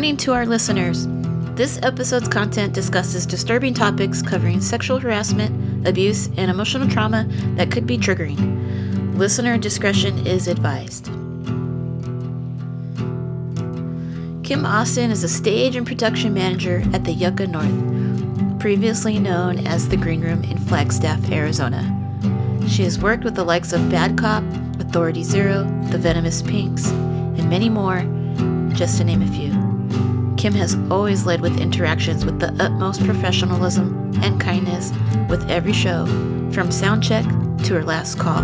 Warning to our listeners this episode's content discusses disturbing topics covering sexual harassment, abuse, and emotional trauma that could be triggering. Listener discretion is advised. Kim Austin is a stage and production manager at the Yucca North, previously known as the Green Room in Flagstaff, Arizona. She has worked with the likes of Bad Cop, Authority Zero, The Venomous Pinks, and many more, just to name a few. Kim has always led with interactions with the utmost professionalism and kindness with every show, from soundcheck to her last call.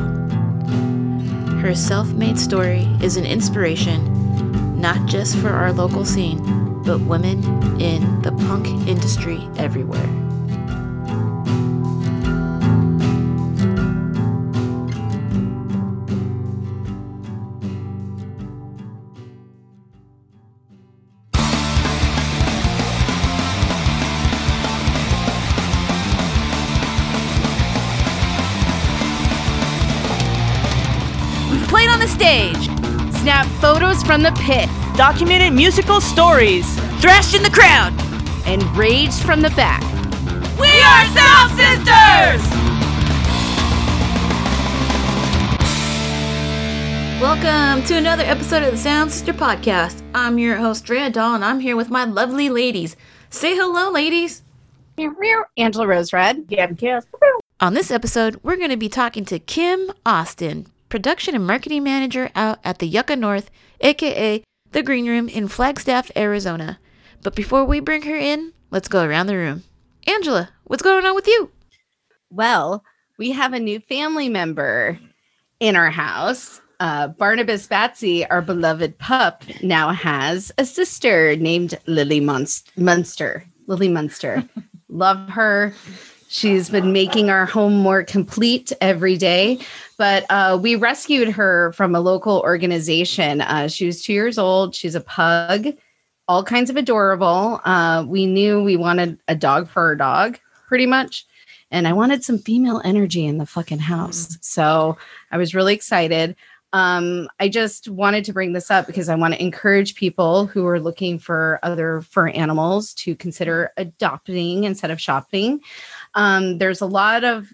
Her self made story is an inspiration, not just for our local scene, but women in the punk industry everywhere. From the pit, documented musical stories. thrashed in the crowd, and raged from the back. We are Sound Sisters! Welcome to another episode of the Sound Sister Podcast. I'm your host, Drea Dahl, and I'm here with my lovely ladies. Say hello, ladies. Angela Rose Red. On this episode, we're going to be talking to Kim Austin, production and marketing manager out at the Yucca North, aka the Green Room in Flagstaff, Arizona. But before we bring her in, let's go around the room. Angela, what's going on with you? Well, we have a new family member in our house. Uh, Barnabas Batsy, our beloved pup, now has a sister named Lily Munst- Munster. Lily Munster. Love her. She's been making our home more complete every day. But uh, we rescued her from a local organization. Uh, she was two years old. She's a pug, all kinds of adorable. Uh, we knew we wanted a dog for our dog, pretty much. And I wanted some female energy in the fucking house. So I was really excited. Um, I just wanted to bring this up because I want to encourage people who are looking for other fur animals to consider adopting instead of shopping. Um, there's a lot of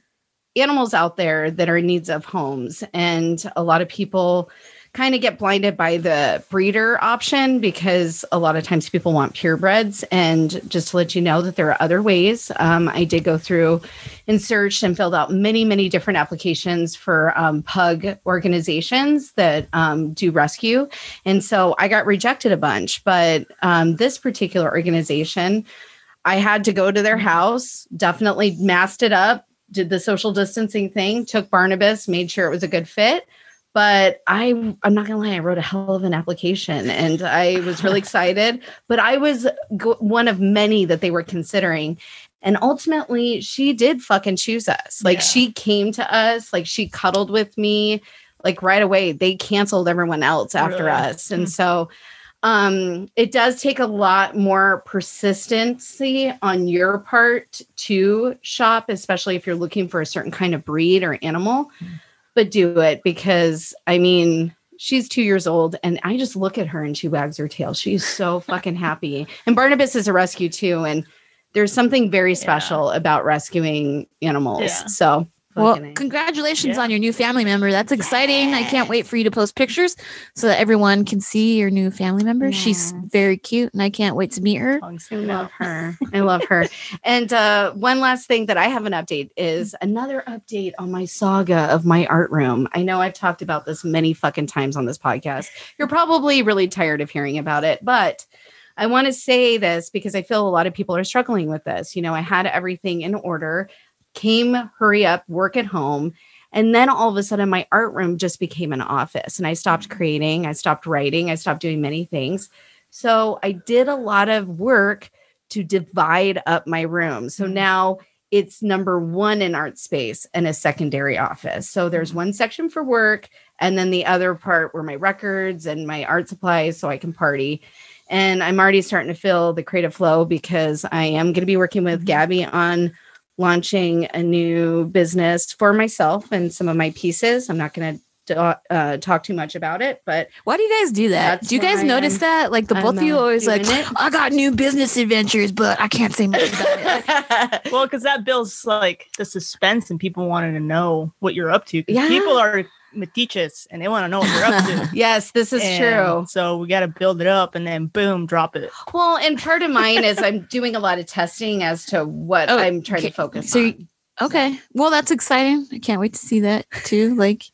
animals out there that are in needs of homes, and a lot of people kind of get blinded by the breeder option because a lot of times people want purebreds. And just to let you know that there are other ways, um, I did go through and searched and filled out many, many different applications for um, pug organizations that um, do rescue. And so I got rejected a bunch, but um, this particular organization, I had to go to their house, definitely masked it up, did the social distancing thing, took Barnabas, made sure it was a good fit but I I'm not gonna lie, I wrote a hell of an application and I was really excited. But I was go- one of many that they were considering, and ultimately she did fucking choose us. Like Yeah. she came to us, like she cuddled with me, like right away. They canceled everyone else after Really? us, and so. Um, it does take a lot more persistency on your part to shop, especially if you're looking for a certain kind of breed or animal but do it because I mean, she's two years old and I just look at her and she wags her tail. She's so fucking happy. And Barnabas is a rescue too. And there's something very special about rescuing animals. Yeah. So, Well, A. congratulations Yeah. on your new family member. That's exciting. I can't wait for you to post pictures so that everyone can see your new family member. She's very cute and I can't wait to meet her. I love her. I love her. And uh, one last thing that I have an update is another update on my saga of my art room. I know I've talked about this many fucking times on this podcast. You're probably really tired of hearing about it, but I want to say this because I feel a lot of people are struggling with this. You know, I had everything in order, came hurry up, work at home. And then all of a sudden, my art room just became an office, and I stopped mm. creating, I stopped writing, I stopped doing many things. So I did a lot of work to divide up my room. So mm. now it's number one in art space and a secondary office. So there's mm. one section for work, and then the other part were my records and my art supplies so I can party. And I'm already starting to feel the creative flow because I am going to be working with mm-hmm. Gabby on launching a new business for myself and some of my pieces. I'm not going to to, uh, talk too much about it. But Why do you guys do that? Do you guys why notice I'm- that? Like the I'm, both of you uh, always like, it. I got new business adventures, but I can't say much about it. Well, because that builds like the suspense and people wanting to know what you're up to. 'Cause Yeah. People are meticulous and they want to know what you're up to. yes, this is And true. So we got to build it up and then boom, drop it. Well, and part of mine is I'm doing a lot of testing as to what Oh, I'm trying okay. to focus So on. Okay. Well, that's exciting. I can't wait to see that too. Like,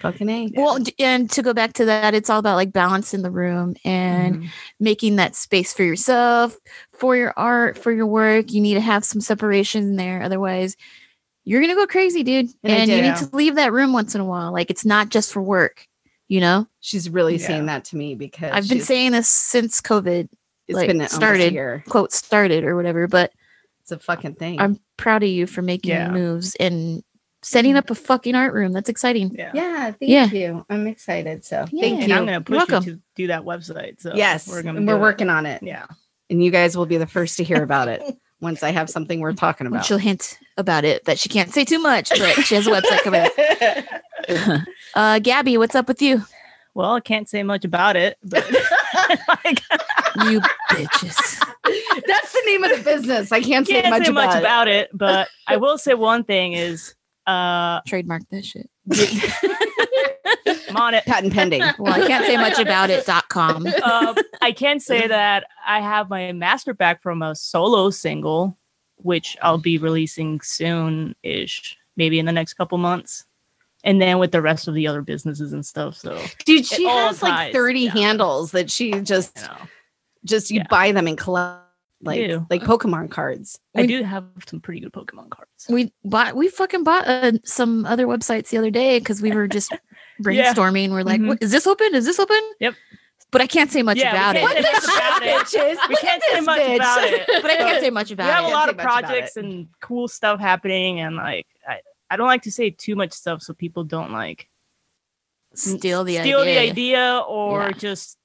Fucking A. well, and to go back to that, it's all about like balance in the room and Mhm. making that space for yourself, for your art, for your work. You need to have some separation in there. Otherwise, you're going to go crazy, dude. And I And, you did. need to leave that room once in a while. Like, it's not just for work, you know? She's really Yeah. saying that to me because I've been saying this since COVID, it's like, been started. year. quote, started or whatever. But It's a fucking thing. I'm proud of you for making Yeah. moves and setting mm-hmm. up a fucking art room. That's exciting. Yeah. yeah, thank Yeah. you. I'm excited. So Yeah. thank And you. I'm gonna push you welcome. to do that website. So yes, we're gonna and we're it. working on it. Yeah. And you guys will be the first to hear about it once I have something worth talking about. She'll hint about it that she can't say too much, but she has a website coming up. Uh, Gabby, what's up with you? Well, I can't say much about it, but like, You bitches. That's the name of the business. I can't say can't much say much about, about it. But I will say one thing is, uh, Trademark that shit. I'm on it. it. Patent pending. Well, I can't say much about it.com. um, I can say that I have my master back from a solo single, which I'll be releasing soon ish, maybe in the next couple months. And then with the rest of the other businesses and stuff. So, Dude, she all has like 30 yeah. handles that she just just you Yeah. buy them and collect like like Pokemon cards. I We- do have some pretty good Pokemon cards. We bought, we fucking bought uh, some other websites the other day because we were just Yeah. brainstorming. We're like, Mhm. "What- is this open? Is this open? Yep. But I can't say much Yeah, about it. say much about it. Bitches, We can't say much bitch. about it. But I can't say much about it. we have a lot of say much about projects and cool stuff happening and like I, I don't like to say too much stuff so people don't like Steal the steal idea. the idea or Yeah. just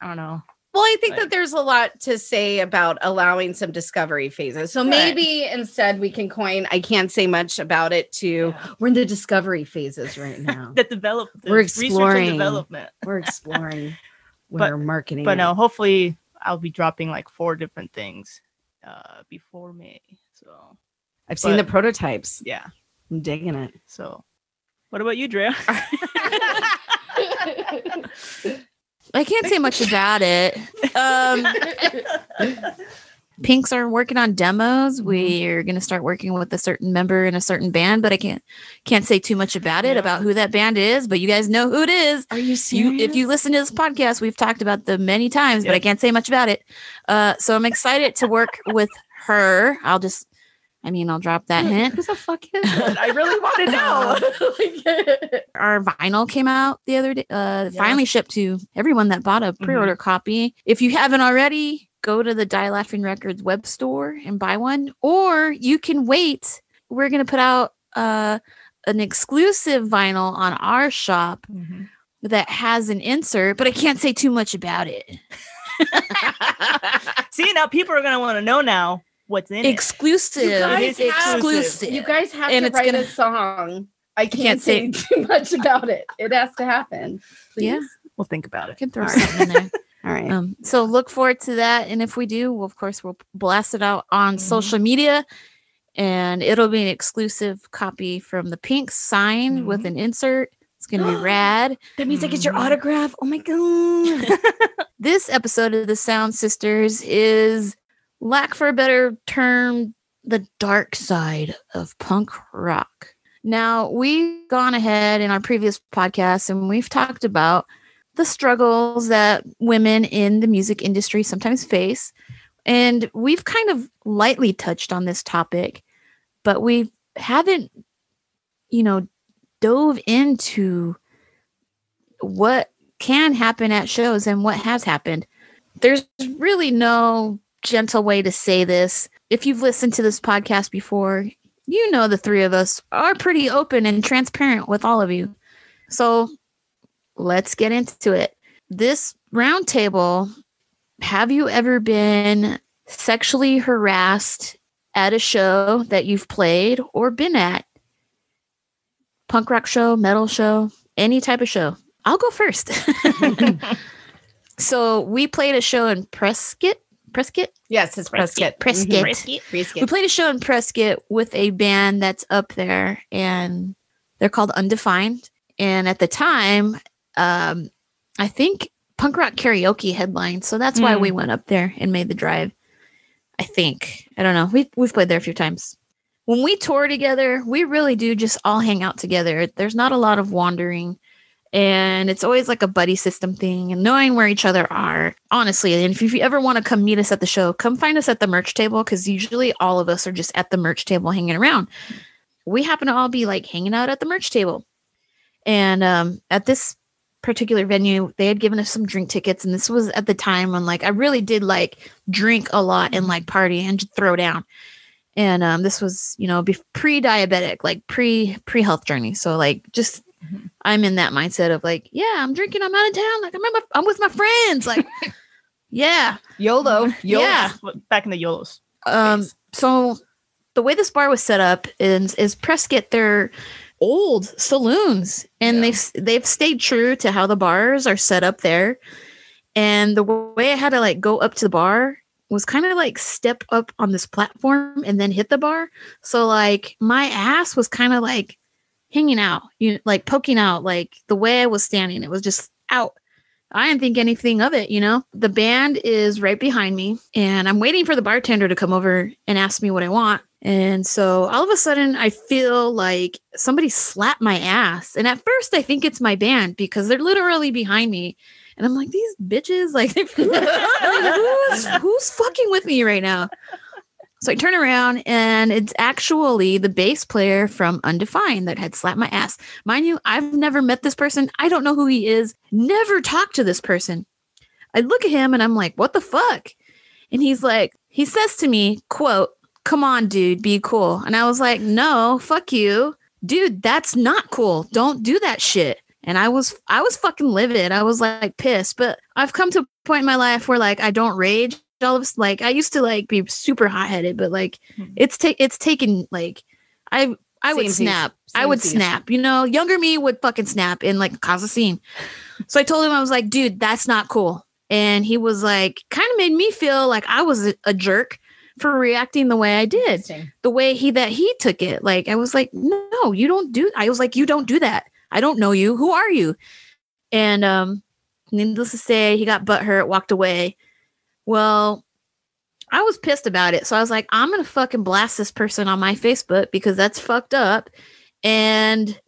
I don't know. Well, I think Right. that there's a lot to say about allowing some discovery phases. So Right. maybe instead we can coin I can't say much about it to we're in the discovery phases right now. The develop the We're research exploring. and development. we're exploring But- we're marketing. But no, hopefully I'll be dropping like four different things uh before May. So I've seen the prototypes. yeah. I'm digging it. So what about you, Drea? I can't say much about it. Um, Pinks are working on demos. Mm-hmm. We're going to start working with a certain member in a certain band, but I can't can't say too much about it Yeah. about who that band is. But you guys know who it is. Are you You, if you listen to this podcast, we've talked about them many times, but I can't say much about it. Uh, so I'm excited to work with her. I'll just, I mean, I'll drop that hint. Who the fuck is it? I really want to know. our vinyl came out the other day uh Yeah. finally shipped to everyone that bought a Mm-hmm. pre-order copy if you haven't already go to the die laughing records web store and buy one or you can wait we're going to put out uh an exclusive vinyl on our shop that has an insert but i can't say too much about it See now people are gonna want to know now what's in it. exclusive You guys have- exclusive you guys have And to it's write gonna- a song. I can't, can't say too much about it. It has to happen. Please? yeah We'll think about i it. can throw All right. something in there All right. Um, so look forward to that. And if we do, well, of course, we'll blast it out on Mhm. social media and it'll be an exclusive copy from the pink signed with an insert. It's going to be rad. that means I get your Mhm. autograph. Oh my god. This episode of the Sound Sisters is, lack for a better term, the dark side of punk rock. Now, we've gone ahead in our previous podcasts and we've talked about the struggles that women in the music industry sometimes face. And we've kind of lightly touched on this topic, but we haven't, you know, dove into what can happen at shows and what has happened. There's really no gentle way to say this. If you've listened to this podcast before, you know the three of us are pretty open and transparent with all of you. So let's get into it. This roundtable have you ever been sexually harassed at a show that you've played or been at? Punk rock show, metal show, any type of show. I'll go first. so we played a show in Prescott. Prescott? Yes, it's Prescott. Prescott. Prescott. Prescott. We played a show in Prescott with a band that's up there and they're called Undefined. And at the time, um, I think punk rock karaoke headline. So that's why Mm. we went up there and made the drive. I think. I don't know. We we've played there a few times. When we tour together, we really do just all hang out together. There's not a lot of wandering. And it's always like a buddy system thing and knowing where each other are. Honestly, and if you ever want to come meet us at the show, come find us at the merch table because usually all of us are just at the merch table hanging around. We happen to all be like hanging out at the merch table. And um, at this particular venue, they had given us some drink tickets. And this was at the time when like I really did like drink a lot and like party and throw down. And um, this was, you know, be- pre-diabetic, like pre pre health journey. So like just I'm in that mindset of like, yeah, I'm drinking, I'm out of town, like I'm my, I'm with my friends, like, yeah. YOLO. YOLO. Yeah. Back in the YOLOs. Um, so the way this bar was set up is is Prescott. They're old saloons, and Yeah. they've they've stayed true to how the bars are set up there. And the way I had to like go up to the bar was kind of like step up on this platform and then hit the bar. So like my ass was kind of like hanging out, you like poking out, like the way I was standing, it was just out. I didn't think anything of it, you know. The band is right behind me, and I'm waiting for the bartender to come over and ask me what I want. And so all of a sudden, I feel like somebody slapped my ass. And at first, I think it's my band because they're literally behind me. And I'm like, these bitches, like, who's, who's fucking with me right now? So I turn around and it's actually the bass player from Undefined that had slapped my ass. Mind you, I've never met this person. I don't know who he is. Never talked to this person. I look at him and I'm like, what the fuck? And he's like, he says to me, quote, come on, dude, be cool. And I was like, no, fuck you. Dude, that's not cool. Don't do that shit. And I was I was fucking livid. I was like pissed. But I've come to a point in my life where like I don't rage all of like I used to like be super hot headed, but like Mhm. it's take it's taken like I I would Samesies. snap. I would snap. You know, younger me would fucking snap and like cause a scene. So I told him I was like, dude, that's not cool. And he was like, kind of made me feel like I was a, a jerk for reacting the way I did the way he that he took it. Like I was like, no, you don't do. I was like, you don't do that. I don't know you. Who are you? And um, needless to say, he got butthurt, walked away. Well, I was pissed about it, so I was like, I'm gonna fucking blast this person on my Facebook because that's fucked up, and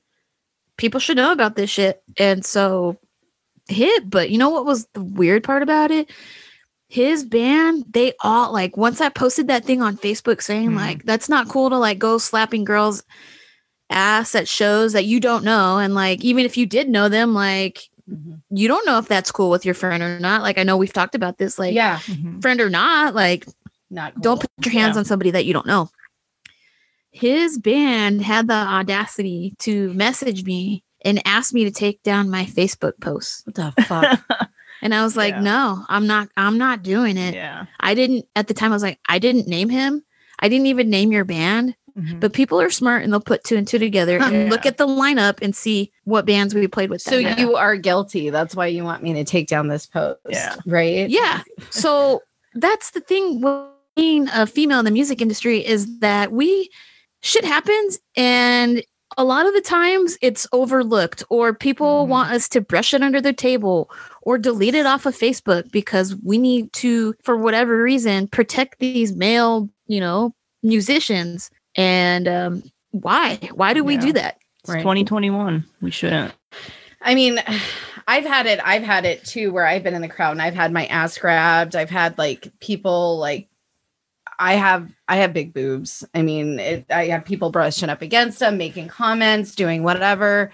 people should know about this shit. And so hit. But you know what was the weird part about it? his band they all like once i posted that thing on facebook saying Mhm. like that's not cool to like go slapping girls ass at shows that you don't know and like even if you did know them like Mhm. you don't know if that's cool with your friend or not like i know we've talked about this like yeah, friend or not like not cool. don't put your hands Yeah. on somebody that you don't know his band had the audacity to message me and ask me to take down my facebook posts What the fuck? and i was like Yeah. no i'm not i'm not doing it yeah. I didn't at the time I was like, I didn't name him. I didn't even name your band. Mhm. But people are smart and they'll put two and two together and Yeah. look at the lineup and see what bands we played with. so that you are guilty. That's why you want me to take down this post. Yeah. Right? Yeah. So that's the thing with being a female in the music industry is that we shit happens and a lot of the times it's overlooked or people Mhm. want us to brush it under the table or delete it off of Facebook because we need to for whatever reason protect these male, you know, musicians and um why? Why do we Yeah. do that? It's Right. 2021. We shouldn't. I mean, I've had it. I've had it too, where I've been in the crowd and I've had my ass grabbed. I've had like people like, I have I have big boobs. I mean, it, I have people brushing up against them, making comments, doing whatever.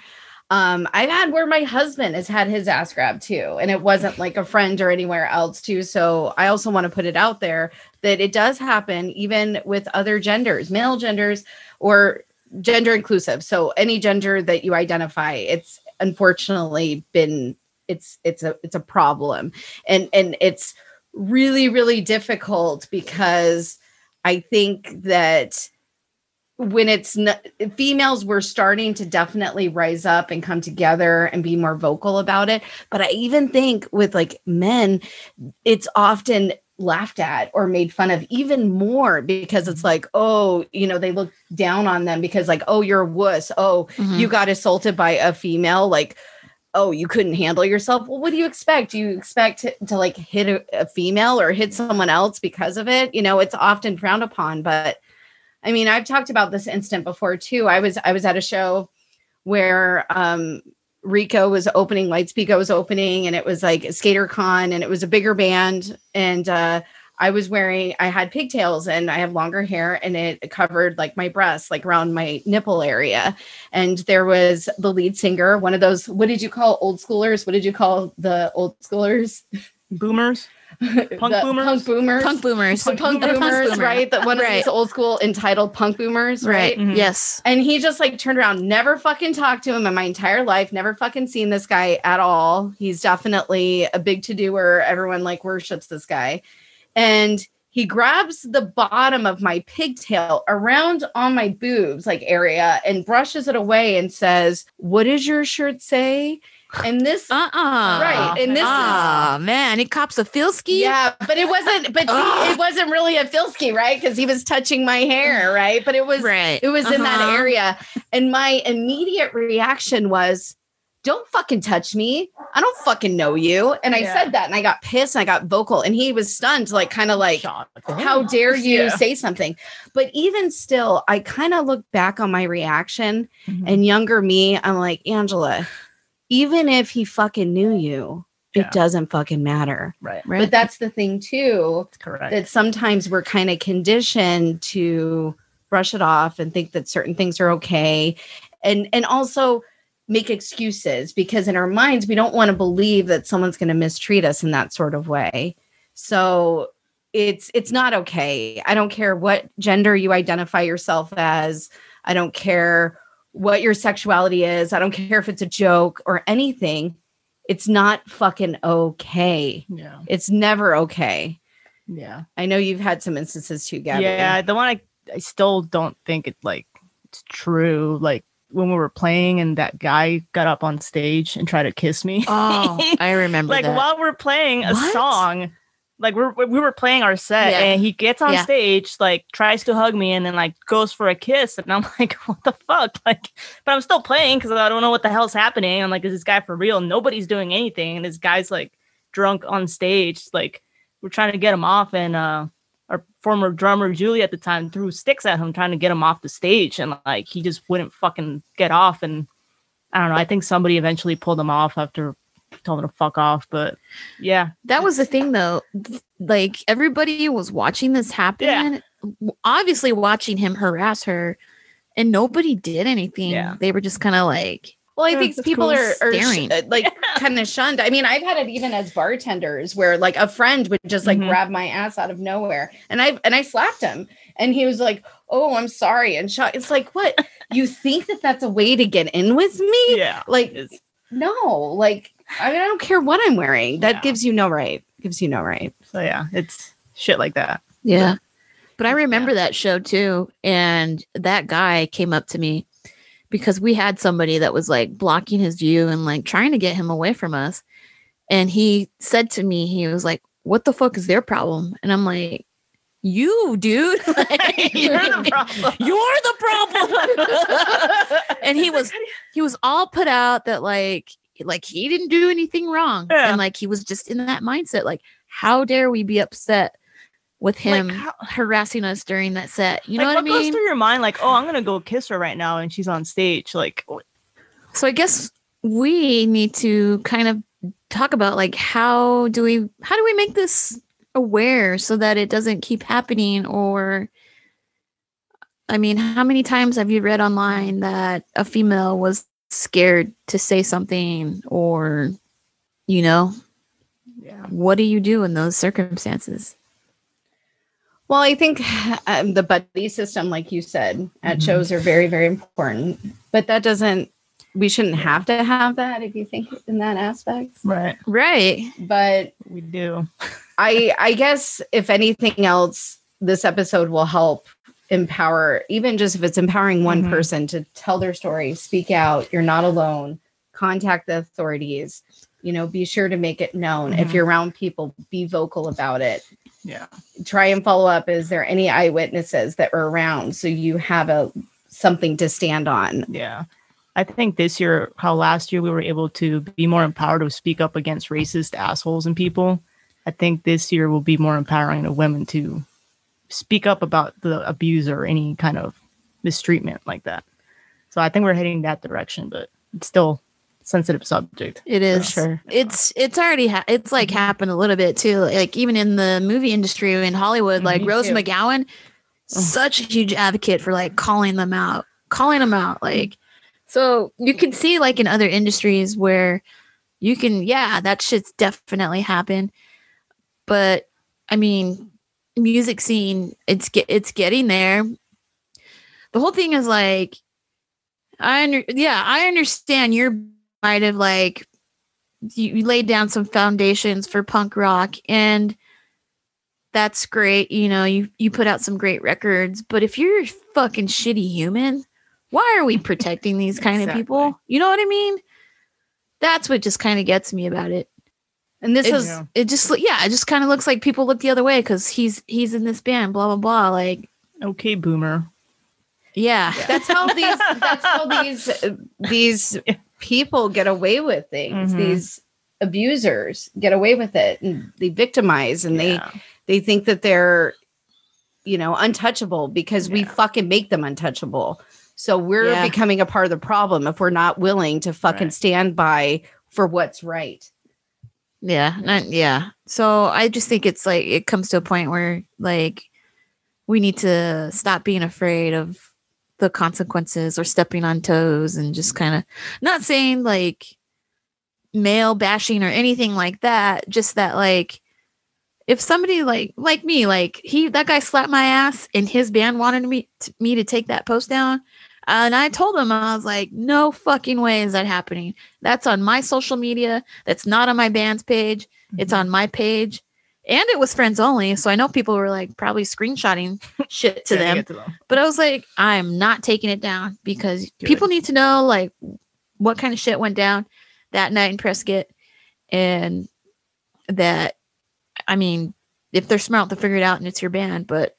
Um, I've had where my husband has had his ass grabbed too, and it wasn't like a friend or anywhere else too. So I also want to put it out there that it does happen even with other genders, male genders or gender inclusive. So any gender that you identify, it's unfortunately been it's it's a it's a problem. And and it's really really difficult because I think that when it's n- females were starting to definitely rise up and come together and be more vocal about it. But i even think with like men it's often laughed at or made fun of even more because it's like oh you know they look down on them because like oh you're a wuss. Oh Mhm. you got assaulted by a female. Like oh you couldn't handle yourself. Well what do you expect? Do you expect to, to like hit a, a female or hit someone else because of it? You know it's often frowned upon but i mean i've talked about this instant before too i was i was at a show where um rico was opening lightspeed was opening and it was like skater con and it was a bigger band and uh I was wearing, I had pigtails and I have longer hair and it covered like my breasts, like around my nipple area and there was the lead singer, one of those. What did you call old schoolers? What did you call the old schoolers? Boomers. The boomers? Punk boomers. Punk boomers. Punk, punk The punk boomers, boomer. right? The one of Right. these old school entitled punk boomers, right? Right. Mhm. Yes. And he just like turned around, never fucking talked to him in my entire life, never fucking seen this guy at all. He's definitely a big to doer. Everyone like worships this guy. And he grabs the bottom of my pigtail around on my boobs, like area, and brushes it away and says, What does your shirt say? And this Uh uh Right, and this is- Ah man, he cops a Filski. yeah, but it wasn't, but see, it wasn't really a Filski, right? Because he was touching my hair, right? But it was Right. It was in that Uh-huh. area. And my immediate reaction was, don't fucking touch me. I don't fucking know you. And I Yeah. said that and I got pissed and I got vocal. And he was stunned, like, kind of like, Shocked. how dare you Yeah. say something? But even still, I kind of look back on my reaction Mhm. and younger me, I'm like, Angela, even if he fucking knew you, Yeah. it doesn't fucking matter. right. Right. But that's the thing, too That's correct. that sometimes we're kind of conditioned to brush it off and think that certain things are okay and and also make excuses because in our minds we don't want to believe that someone's going to mistreat us in that sort of way so it's it's not okay i don't care what gender you identify yourself as i don't care what your sexuality is i don't care if it's a joke or anything it's not fucking okay yeah. it's never okay Yeah. I know you've had some instances too, Gabby. Yeah, the one I I still don't think it like it's true. Like when we were playing and that guy got up on stage and tried to kiss me. oh, I remember like that. while we're playing a What? song, like we're we were playing our set Yeah. and he gets on Yeah. stage, like tries to hug me and then like goes for a kiss and I'm like, what the fuck? Like, but I'm still playing because I don't know what the hell's happening. I'm like, is this guy for real? Nobody's doing anything, and this guy's like drunk on stage. Like we're trying to get him off, and uh our former drummer Julie at the time threw sticks at him trying to get him off the stage, and like he just wouldn't fucking get off. And I don't know. I think somebody eventually pulled him off after told him to fuck off. But yeah, that was the thing though. Like everybody was watching this happen. Yeah. Obviously watching him harass her and nobody did anything. Yeah. They were just kind of like Well, I Yeah, think people cool. are, are sh- Staring. uh, like kind of shunned. I mean, I've had it even as bartenders where like a friend would just like Mhm. grab my ass out of nowhere and I and I slapped him and he was like, "Oh, I'm sorry." And shot. It's like, "What? you think that that's a way to get in with me?" yeah. Like no, like I, mean, I don't care what I'm wearing. That Yeah. gives you no right. Gives you no right. so yeah, it's shit like that. Yeah. But I remember that show too. And that guy came up to me because we had somebody that was like blocking his view and like trying to get him away from us. And he said to me, he was like, What the fuck is their problem? And I'm like, You, dude. Like, You're the problem. You're the problem. and he was he was all put out that like like he didn't do anything wrong. Yeah. And like he was just in that mindset. Like, how dare we be upset with him Like, how- harassing us during that set? You know like, what I goes mean? through your mind? Like, oh, I'm gonna go kiss her right now, and she's on stage. Like, So I guess we need to kind of talk about like how do we how do we make this aware so that it doesn't keep happening or I mean, how many times have you read online that a female was scared to say something or you know, yeah, what do you do in those circumstances? Well, I think um, the buddy system, like you said, at Mhm. shows are very, very important. But that doesn't, we shouldn't have to have that if you think in that aspect. right. Right. But We do. I, I guess if anything else, this episode will help empower, even just if it's empowering one Mhm. person to tell their story, speak out, you're not alone, contact the authorities, you know, be sure to make it known. If Mhm. you're around people, be vocal about it. Yeah. Try and follow up. Is there any eyewitnesses that were around so you have a something to stand on? Yeah. I think this year, how last year we were able to be more empowered to speak up against racist assholes and people. I think this year will be more empowering to women to speak up about the abuse or any kind of mistreatment like that. So I think we're heading that direction, but it's still a sensitive subject. It is. sure. It's it's already ha- it's like Mm-hmm. happened a little bit too. Like even in the movie industry in Hollywood, like Rose too. McGowan, such a huge advocate for like calling them out, calling them out. Like so you can see like in other industries where you can yeah that shit's definitely happened, but I mean music scene it's get it's getting there. The whole thing is like I under yeah I understand your might have like you, you laid down some foundations for punk rock and that's great you know you you put out some great records but if you're a fucking shitty human why are we protecting these kind of people? You know what i mean? That's what just kind of gets me about it And this it, is Yeah. it just yeah it just kind of looks like people look the other way because he's he's in this band blah blah blah like Okay, boomer. yeah, that's how these that's how these uh, these people get away with things Mhm. these abusers get away with it and they victimize and Yeah. they they think that they're you know untouchable because we fucking make them untouchable so we're Yeah. becoming a part of the problem if we're not willing to fucking Right. stand by for what's right Yeah, not, yeah. So I just think it's like it comes to a point where like we need to stop being afraid of the consequences or stepping on toes and just kind of not saying like male bashing or anything like that, just that like if somebody like like me like he that guy slapped my ass and his band wanted me to, me to take that post down and I told him I was like no fucking way is that happening. That's on my social media. That's not on my band's page. It's mm-hmm. on my page. And it was friends only. So I know people were like probably screenshotting shit to them. to them. But I was like, I'm not taking it down because Good. people need to know like what kind of shit went down that night in Prescott. And that, I mean, if they're smart, they'll figure it out and it's your band. But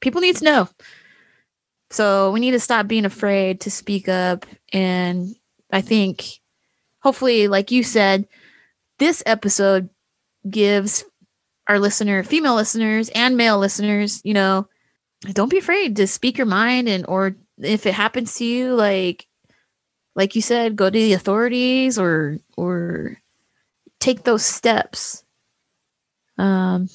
people need to know. So we need to stop being afraid to speak up. And I think, hopefully, like you said, this episode gives our listener, female listeners and male listeners, you know, don't be afraid to speak your mind and or if it happens to you, like like you said, go to the authorities or or take those steps. Um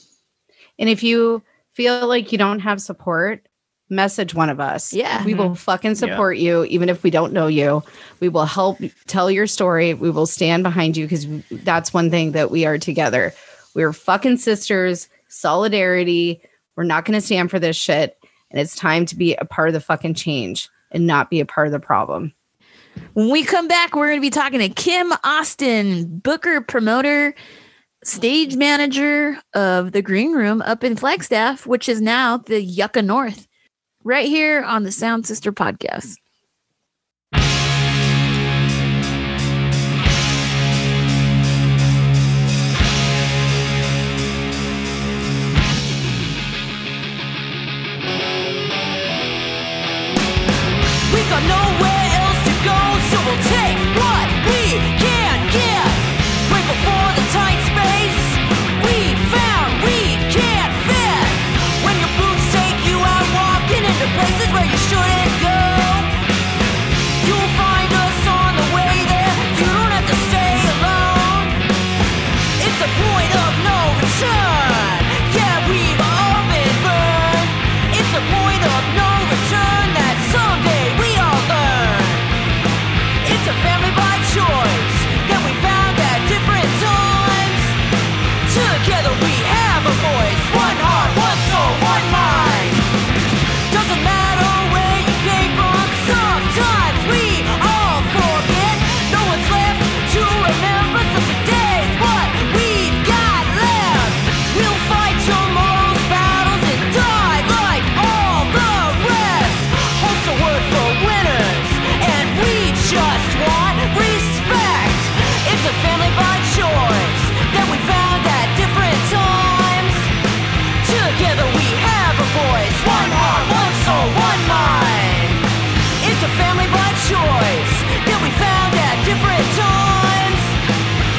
and if you feel like you don't have support message one of us. Yeah. we will mm-hmm. fucking support you even if we don't know you. We will help tell your story. We will stand behind you because that's one thing that we are together. We're fucking sisters solidarity. We're not going to stand for this shit and it's time to be a part of the fucking change and not be a part of the problem. When we come back, we're going to be talking to Kim Austin, booker, promoter, stage manager of the Green Room up in Flagstaff, which is now the Yucca North, right here on the Sound Sister podcast.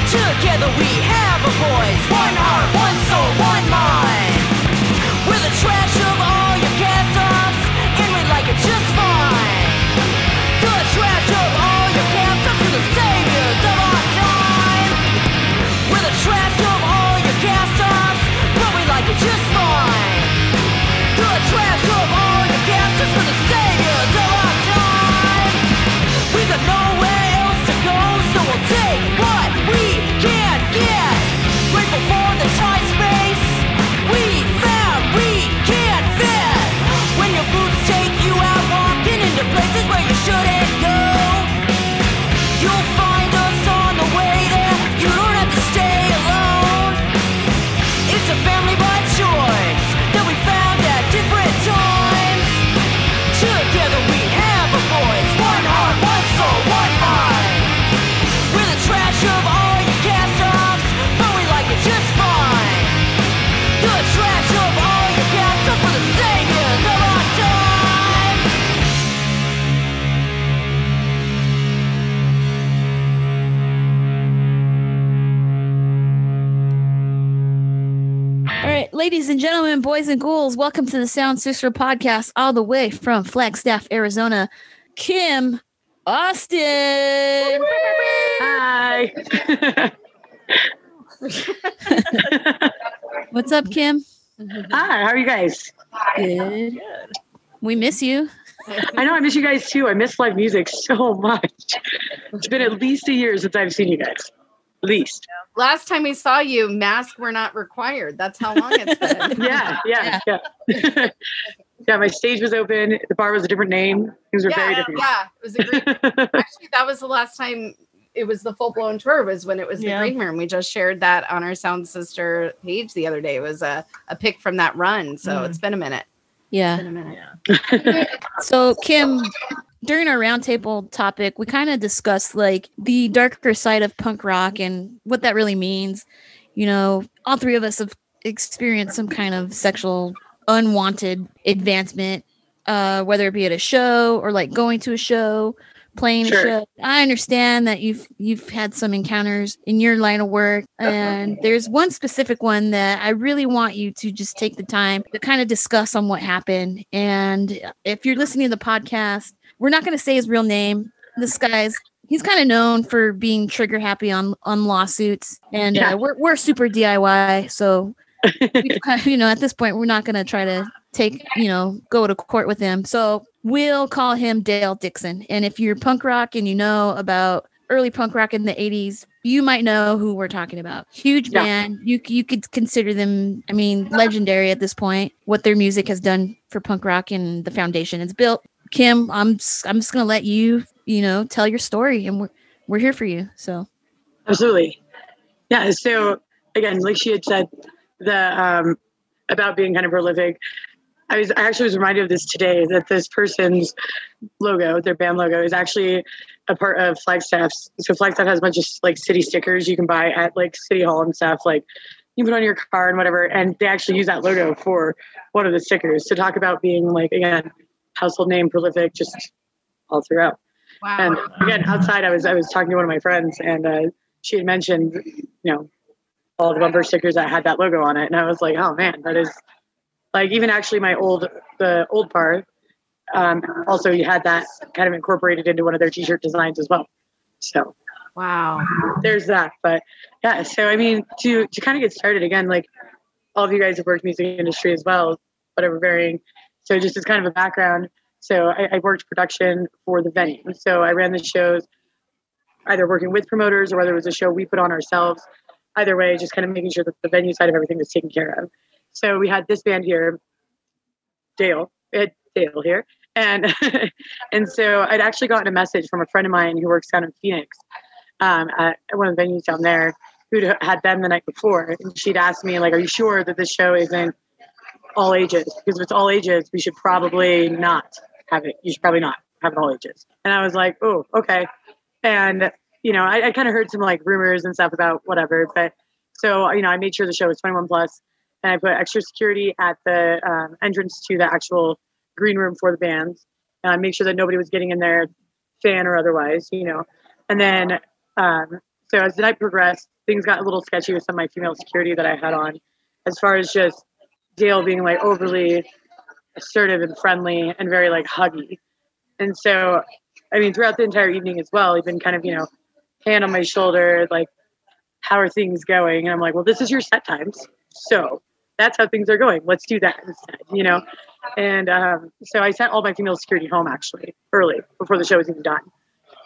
Together we have a voice, one heart, one soul, one ladies and gentlemen, boys and ghouls, welcome to the Sound Sister podcast, all the way from Flagstaff, Arizona. Kim Austin. Hi. What's up, Kim? Hi, how are you guys? Good. We miss you. I know I miss you guys too. I miss live music so much. It's been at least a year since I've seen you guys. At least. Last time we saw you, masks were not required. That's how long it's been. Yeah, yeah, yeah. Yeah, my stage was open. The bar was a different name. Things were very yeah, different. yeah, it was a great. Actually, that was the last time it was the full blown tour. Was when it was the Yeah. Green Room. We just shared that on our Sound Sister page the other day. It was a a pick from that run. So Mm. it's been a minute. Yeah. Been a minute. So, Kim, during our roundtable topic, we kind of discussed like the darker side of punk rock and what that really means. You know, all three of us have experienced some kind of sexual unwanted advancement, uh, whether it be at a show or like going to a show, playing Sure. I understand that you've you've had some encounters in your line of work, and there's one specific one that I really want you to just take the time to kind of discuss on what happened. And if you're listening to the podcast, we're not going to say his real name. This guy's he's kind of known for being trigger happy on on lawsuits, and Yeah. uh, we're we're super DIY, so we've kind of- you know at this point we're not going to try to take you know go to court with him. So we'll call him Dale Dixon. And if you're punk rock and you know about early punk rock in the 80s, you might know who we're talking about. Huge Yeah. band. You you could consider them, I mean, legendary at this point. What their music has done for punk rock and the foundation it's built. Kim, I'm I'm just going to let you, you know, tell your story and we're we're here for you. So, Absolutely. Yeah. So again, like she had said, the um, about being kind of prolific. I was I actually was reminded of this today that this person's logo, their band logo, is actually a part of Flagstaff's. So Flagstaff has a bunch of like city stickers you can buy at like City Hall and stuff. Like you put on your car and whatever, and they actually use that logo for one of the stickers to talk about being like again household name prolific, just all throughout. Wow. And again, outside, I was I was talking to one of my friends, and uh, she had mentioned, you know, all the bumper stickers that had that logo on it, and I was like, oh man, that is like even actually my old the old part um, also you had that kind of incorporated into one of their t-shirt designs as well. So wow. there's that. But yeah, so I mean, to to kind of get started again, like all of you guys have worked music industry as well, whatever varying. So just as kind of a background, so I, I worked production for the venue. So I ran the shows, either working with promoters or whether it was a show we put on ourselves. Either way, just kind of making sure that the venue side of everything was taken care of. So we had this band here, Dale, uh, Dale here, and and so I'd actually gotten a message from a friend of mine who works down in Phoenix, um, at one of the venues down there, who had them the night before, and she'd asked me like, "Are you sure that this show isn't all ages? Because if it's all ages, we should probably not have it. You should probably not have it all ages." And I was like, "Oh, okay," and you know, I, I kind of heard some like rumors and stuff about whatever, but so you know, I made sure the show was 21 plus, and I put extra security at the um, entrance to the actual green room for the bands, and I make sure that nobody was getting in there, fan or otherwise, you know. And then, um, so as the night progressed, things got a little sketchy with some of my female security that I had on, as far as just Dale being like overly assertive and friendly and very like huggy, and so, I mean, throughout the entire evening as well, he'd been kind of you know, hand on my shoulder, like, how are things going? And I'm like, well, this is your set times, so that's how things are going. Let's do that instead, you know. And um, so I sent all my female security home actually early before the show was even done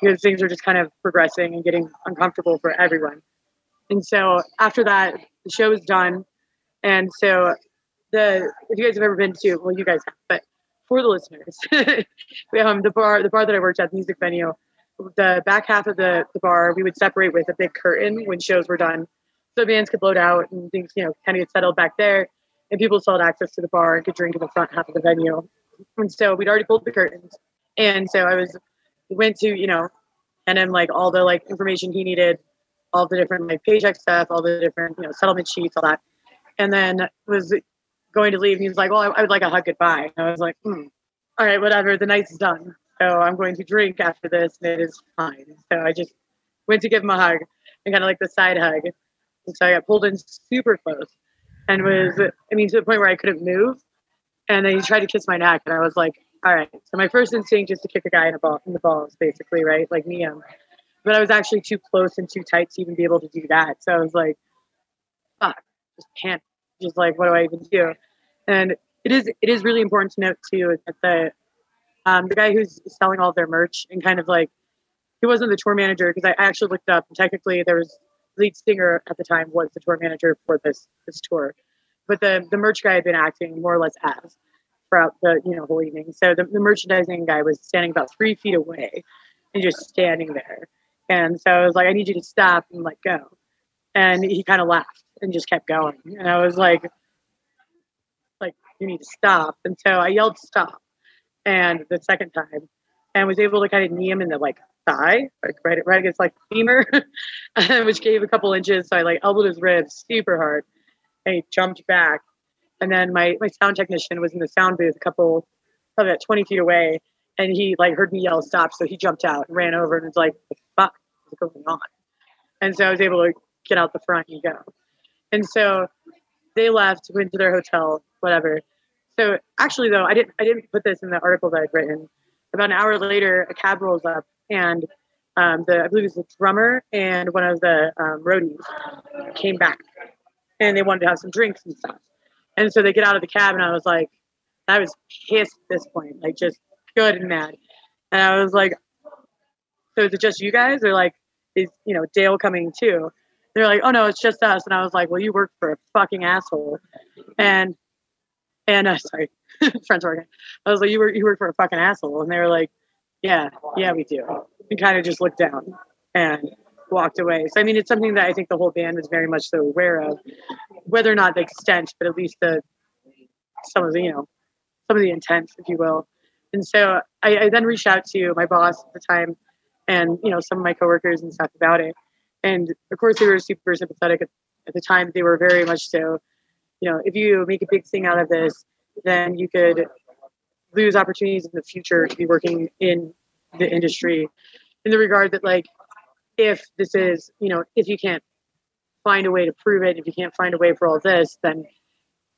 because things were just kind of progressing and getting uncomfortable for everyone. And so after that, the show was done. And so the if you guys have ever been to, well, you guys have, but for the listeners, um, the bar the bar that I worked at, the music venue, the back half of the, the bar we would separate with a big curtain when shows were done, so bands could load out and things you know kind of get settled back there, and people still had access to the bar and could drink in the front half of the venue. And so we'd already pulled the curtains, and so I was went to you know, and then like all the like information he needed, all the different like paycheck stuff, all the different you know settlement sheets, all that, and then was going to leave. And he was like, "Well, I, I would like a hug goodbye." And I was like, hmm, "All right, whatever. The night's done, so I'm going to drink after this, and it is fine." So I just went to give him a hug and kind of like the side hug. And so I got pulled in super close, and was I mean to the point where I couldn't move. And then he tried to kiss my neck, and I was like, "All right." So my first instinct is to kick a guy in the ball in the balls, basically, right? Like me, but I was actually too close and too tight to even be able to do that. So I was like, "Fuck, just can't." Just like, what do I even do? And it is it is really important to note too that the um, the guy who's selling all their merch and kind of like he wasn't the tour manager because I actually looked up and technically there was lead singer at the time was the tour manager for this this tour, but the the merch guy had been acting more or less as throughout the you know whole evening. So the, the merchandising guy was standing about three feet away and just standing there. And so I was like, I need you to stop and let go. And he kind of laughed and just kept going. And I was like, like you need to stop. And so I yelled stop, and the second time, and was able to kind of knee him in the like thigh, like right, right against like femur, which gave a couple inches. So I like elbowed his ribs super hard, and he jumped back. And then my my sound technician was in the sound booth, a couple probably about 20 feet away, and he like heard me yell stop, so he jumped out and ran over and was like, "The fuck is going on?" And so I was able to get out the front and go. And so they left, went to their hotel, whatever. So actually, though, I didn't I didn't put this in the article that I'd written. About an hour later, a cab rolls up, and um, the I believe it was the drummer and one of the um, roadies came back, and they wanted to have some drinks and stuff. And so they get out of the cab, and I was like, I was pissed at this point, like just good and mad. And I was like, so is it just you guys? They're like, is you know Dale coming too? They're like, oh no, it's just us. And I was like, well, you work for a fucking asshole. And and uh, sorry, friends working. I was like, you work you work for a fucking asshole. And they were like, yeah, yeah, we do. And kind of just looked down and walked away. So I mean, it's something that I think the whole band was very much so aware of, whether or not the extent, but at least the some of the you know some of the intent, if you will. And so I, I then reached out to my boss at the time, and you know some of my coworkers and stuff about it. And of course, they were super sympathetic at, at the time. They were very much so. You know, if you make a big thing out of this, then you could lose opportunities in the future to be working in the industry. In the regard that, like, if this is, you know, if you can't find a way to prove it, if you can't find a way for all this, then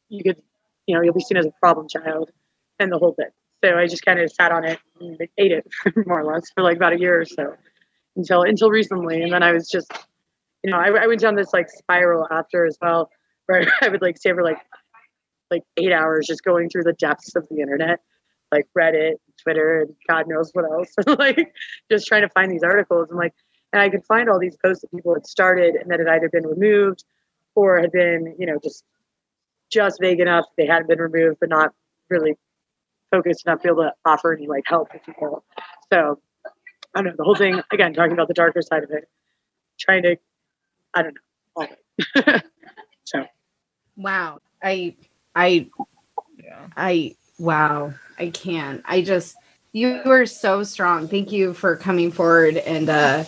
you could, you know, you'll be seen as a problem child and the whole bit. So I just kind of sat on it and ate it more or less for like about a year or so until until recently. And then I was just, you know, I, I went down this like spiral after as well, where I would like stay for like like eight hours just going through the depths of the internet, like Reddit, Twitter, and God knows what else, like just trying to find these articles and like, and I could find all these posts that people had started and that had either been removed or had been, you know, just just vague enough they hadn't been removed, but not really focused enough to be able to offer any like help, if you will. So I don't know the whole thing again, talking about the darker side of it, trying to, I don't know, all of it. so Wow. I I Yeah. I wow. I can't. I just you are so strong. Thank you for coming forward and uh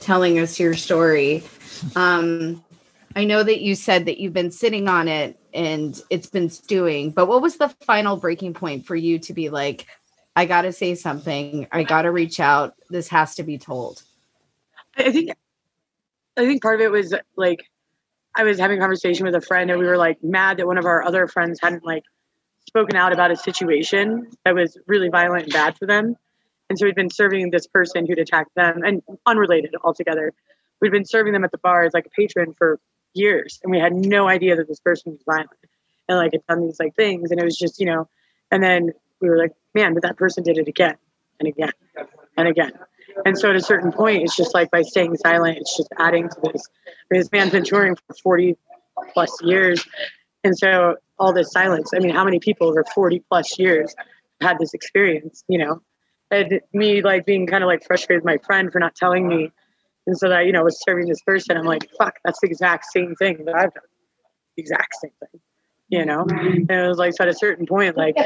telling us your story. Um I know that you said that you've been sitting on it and it's been stewing, but what was the final breaking point for you to be like, I got to say something. I got to reach out. This has to be told. I I think I think part of it was like I was having a conversation with a friend and we were like mad that one of our other friends hadn't like spoken out about a situation that was really violent and bad for them. And so we'd been serving this person who'd attacked them and unrelated altogether. We'd been serving them at the bar as like a patron for years and we had no idea that this person was violent and like had done these like things and it was just, you know, and then we were like, man, but that person did it again and again and again. And so at a certain point, it's just like by staying silent, it's just adding to this. This man's been touring for 40 plus years. And so all this silence, I mean, how many people over 40 plus years had this experience, you know? and me like being kind of like frustrated with my friend for not telling me. And so that, you know, was serving this person. I'm like, fuck, that's the exact same thing that I've done. The exact same thing. You know? Mm-hmm. And it was like so at a certain point, like,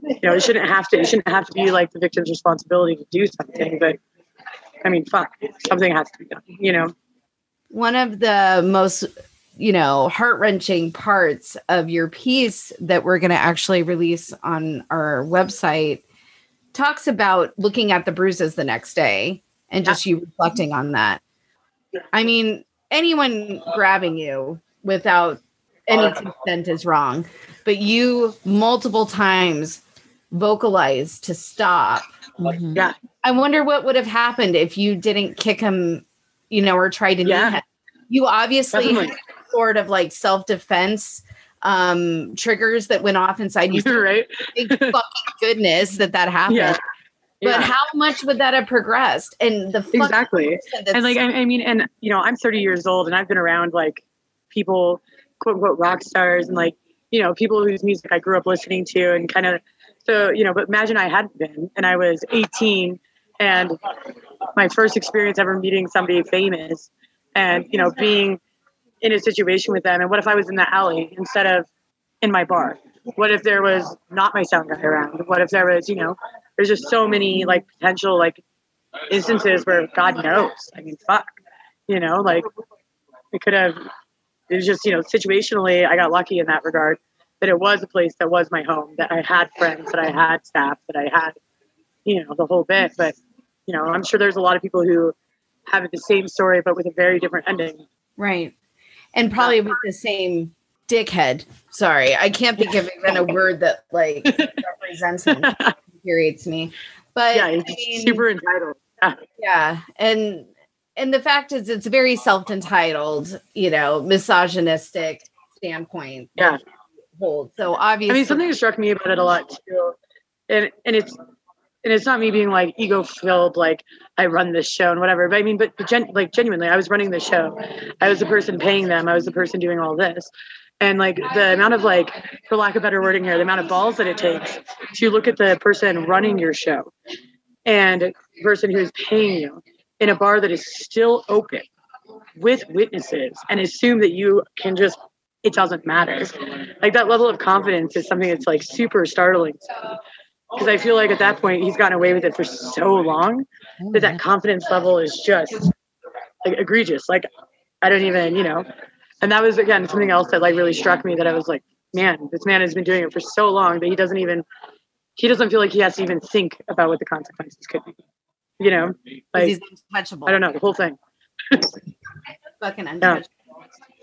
you know, it shouldn't have to it shouldn't have to be like the victim's responsibility to do something, but I mean, fuck, something has to be done, you know. one of the most you know heart-wrenching parts of your piece that we're going to actually release on our website talks about looking at the bruises the next day and just you reflecting on that i mean anyone grabbing you without any consent is wrong but you multiple times vocalized to stop Mhm. Yeah. I wonder what would have happened if you didn't kick him, you know, or try to knee Yeah. him. You obviously Definitely. had sort of like self defense um triggers that went off inside you. You're right. Thank fucking goodness that that happened. Yeah. But Yeah. how much would that have progressed? And the Exactly. and like I, I mean and you know i'm 30 years old and i've been around like people quote unquote rock stars and like you know people whose music i grew up listening to and kind of so you know but imagine i hadn't been and i was 18 and my first experience ever meeting somebody famous and you know being in a situation with them and what if i was in the alley instead of in my bar what if there was not my sound guy around what if there was you know there's just so many like potential like instances where God knows. I mean, fuck, you know, like it could have. It was just you know situationally, I got lucky in that regard that it was a place that was my home, that I had friends, that I had staff, that I had, you know, the whole bit. But you know, I'm sure there's a lot of people who have the same story but with a very different ending. right. And probably with the same dickhead. Sorry, I can't think of even a word that like represents him. Infuriates me. But yeah, I mean, super entitled. Yeah. yeah and and the fact is it's very self-entitled you know misogynistic standpoint Yeah. hold so obviously, I mean, something that struck me about it a lot too, and and it's and it's not me being like ego filled, like I run this show and whatever. But I mean, but gen- like genuinely, I was running the show. I was the person paying them. I was the person doing all this, and like the amount of like, for lack of better wording here, the amount of balls that it takes to look at the person running your show and the person who is paying you in a bar that is still open with witnesses and assume that you can just it doesn't matter like that level of confidence is something that's like super startling because i feel like at that point he's gotten away with it for so long that that confidence level is just like egregious. Like i don't even you know. And that was again something else that like really struck me that i was like man this man has been doing it for so long that he doesn't even he doesn't feel like he has to even think about what the consequences could be you know, like he's untouchable. I don't know the whole thing. Fucking untouchable.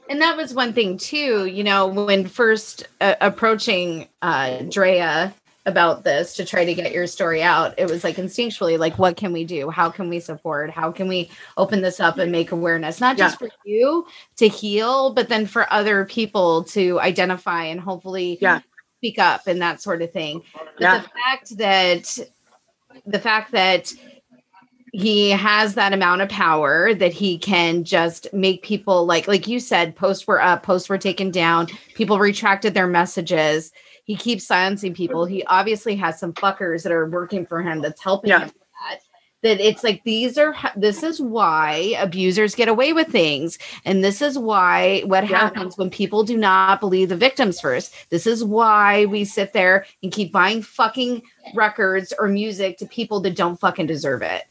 And that was one thing too you know when first uh, approaching uh drea about this to try to get your story out. It was like instinctually like what can we do? How can we support? How can we open this up and make awareness not just for you to heal but then for other people to identify and hopefully Yeah. speak up and that sort of thing. But Yeah. the fact that the fact that he has that amount of power that he can just make people like like you said posts were up posts were taken down people retracted their messages he keeps silencing people he obviously has some fuckers that are working for him that's helping Yeah. him that that it's like these are this is why abusers get away with things and this is why what Yeah. happens when people do not believe the victims first this is why we sit there and keep buying fucking records or music to people that don't fucking deserve it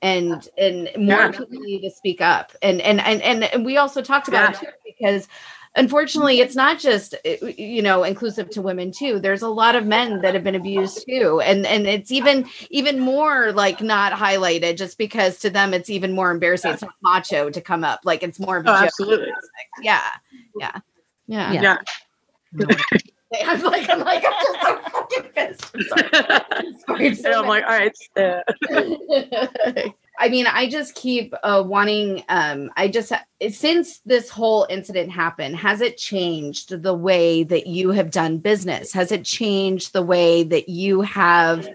and and more Yeah. people need to speak up and and and and, and we also talked about it too, because unfortunately it's not just uh, you know inclusive to women too. There's a lot of men that have been abused too. And and it's even even more like not highlighted just because to them it's even more embarrassing. It's not macho to come up. Like it's more of a Oh, joke. absolutely. yeah. Yeah. Yeah. Yeah. yeah. I'm like i'm like i'm just so fucking pissed. I'm sorry. I'm sorry, I'm so and i'm like all right I mean, I just keep uh, wanting. Um, I just since this whole incident happened, has it changed the way that you have done business? Has it changed the way that you have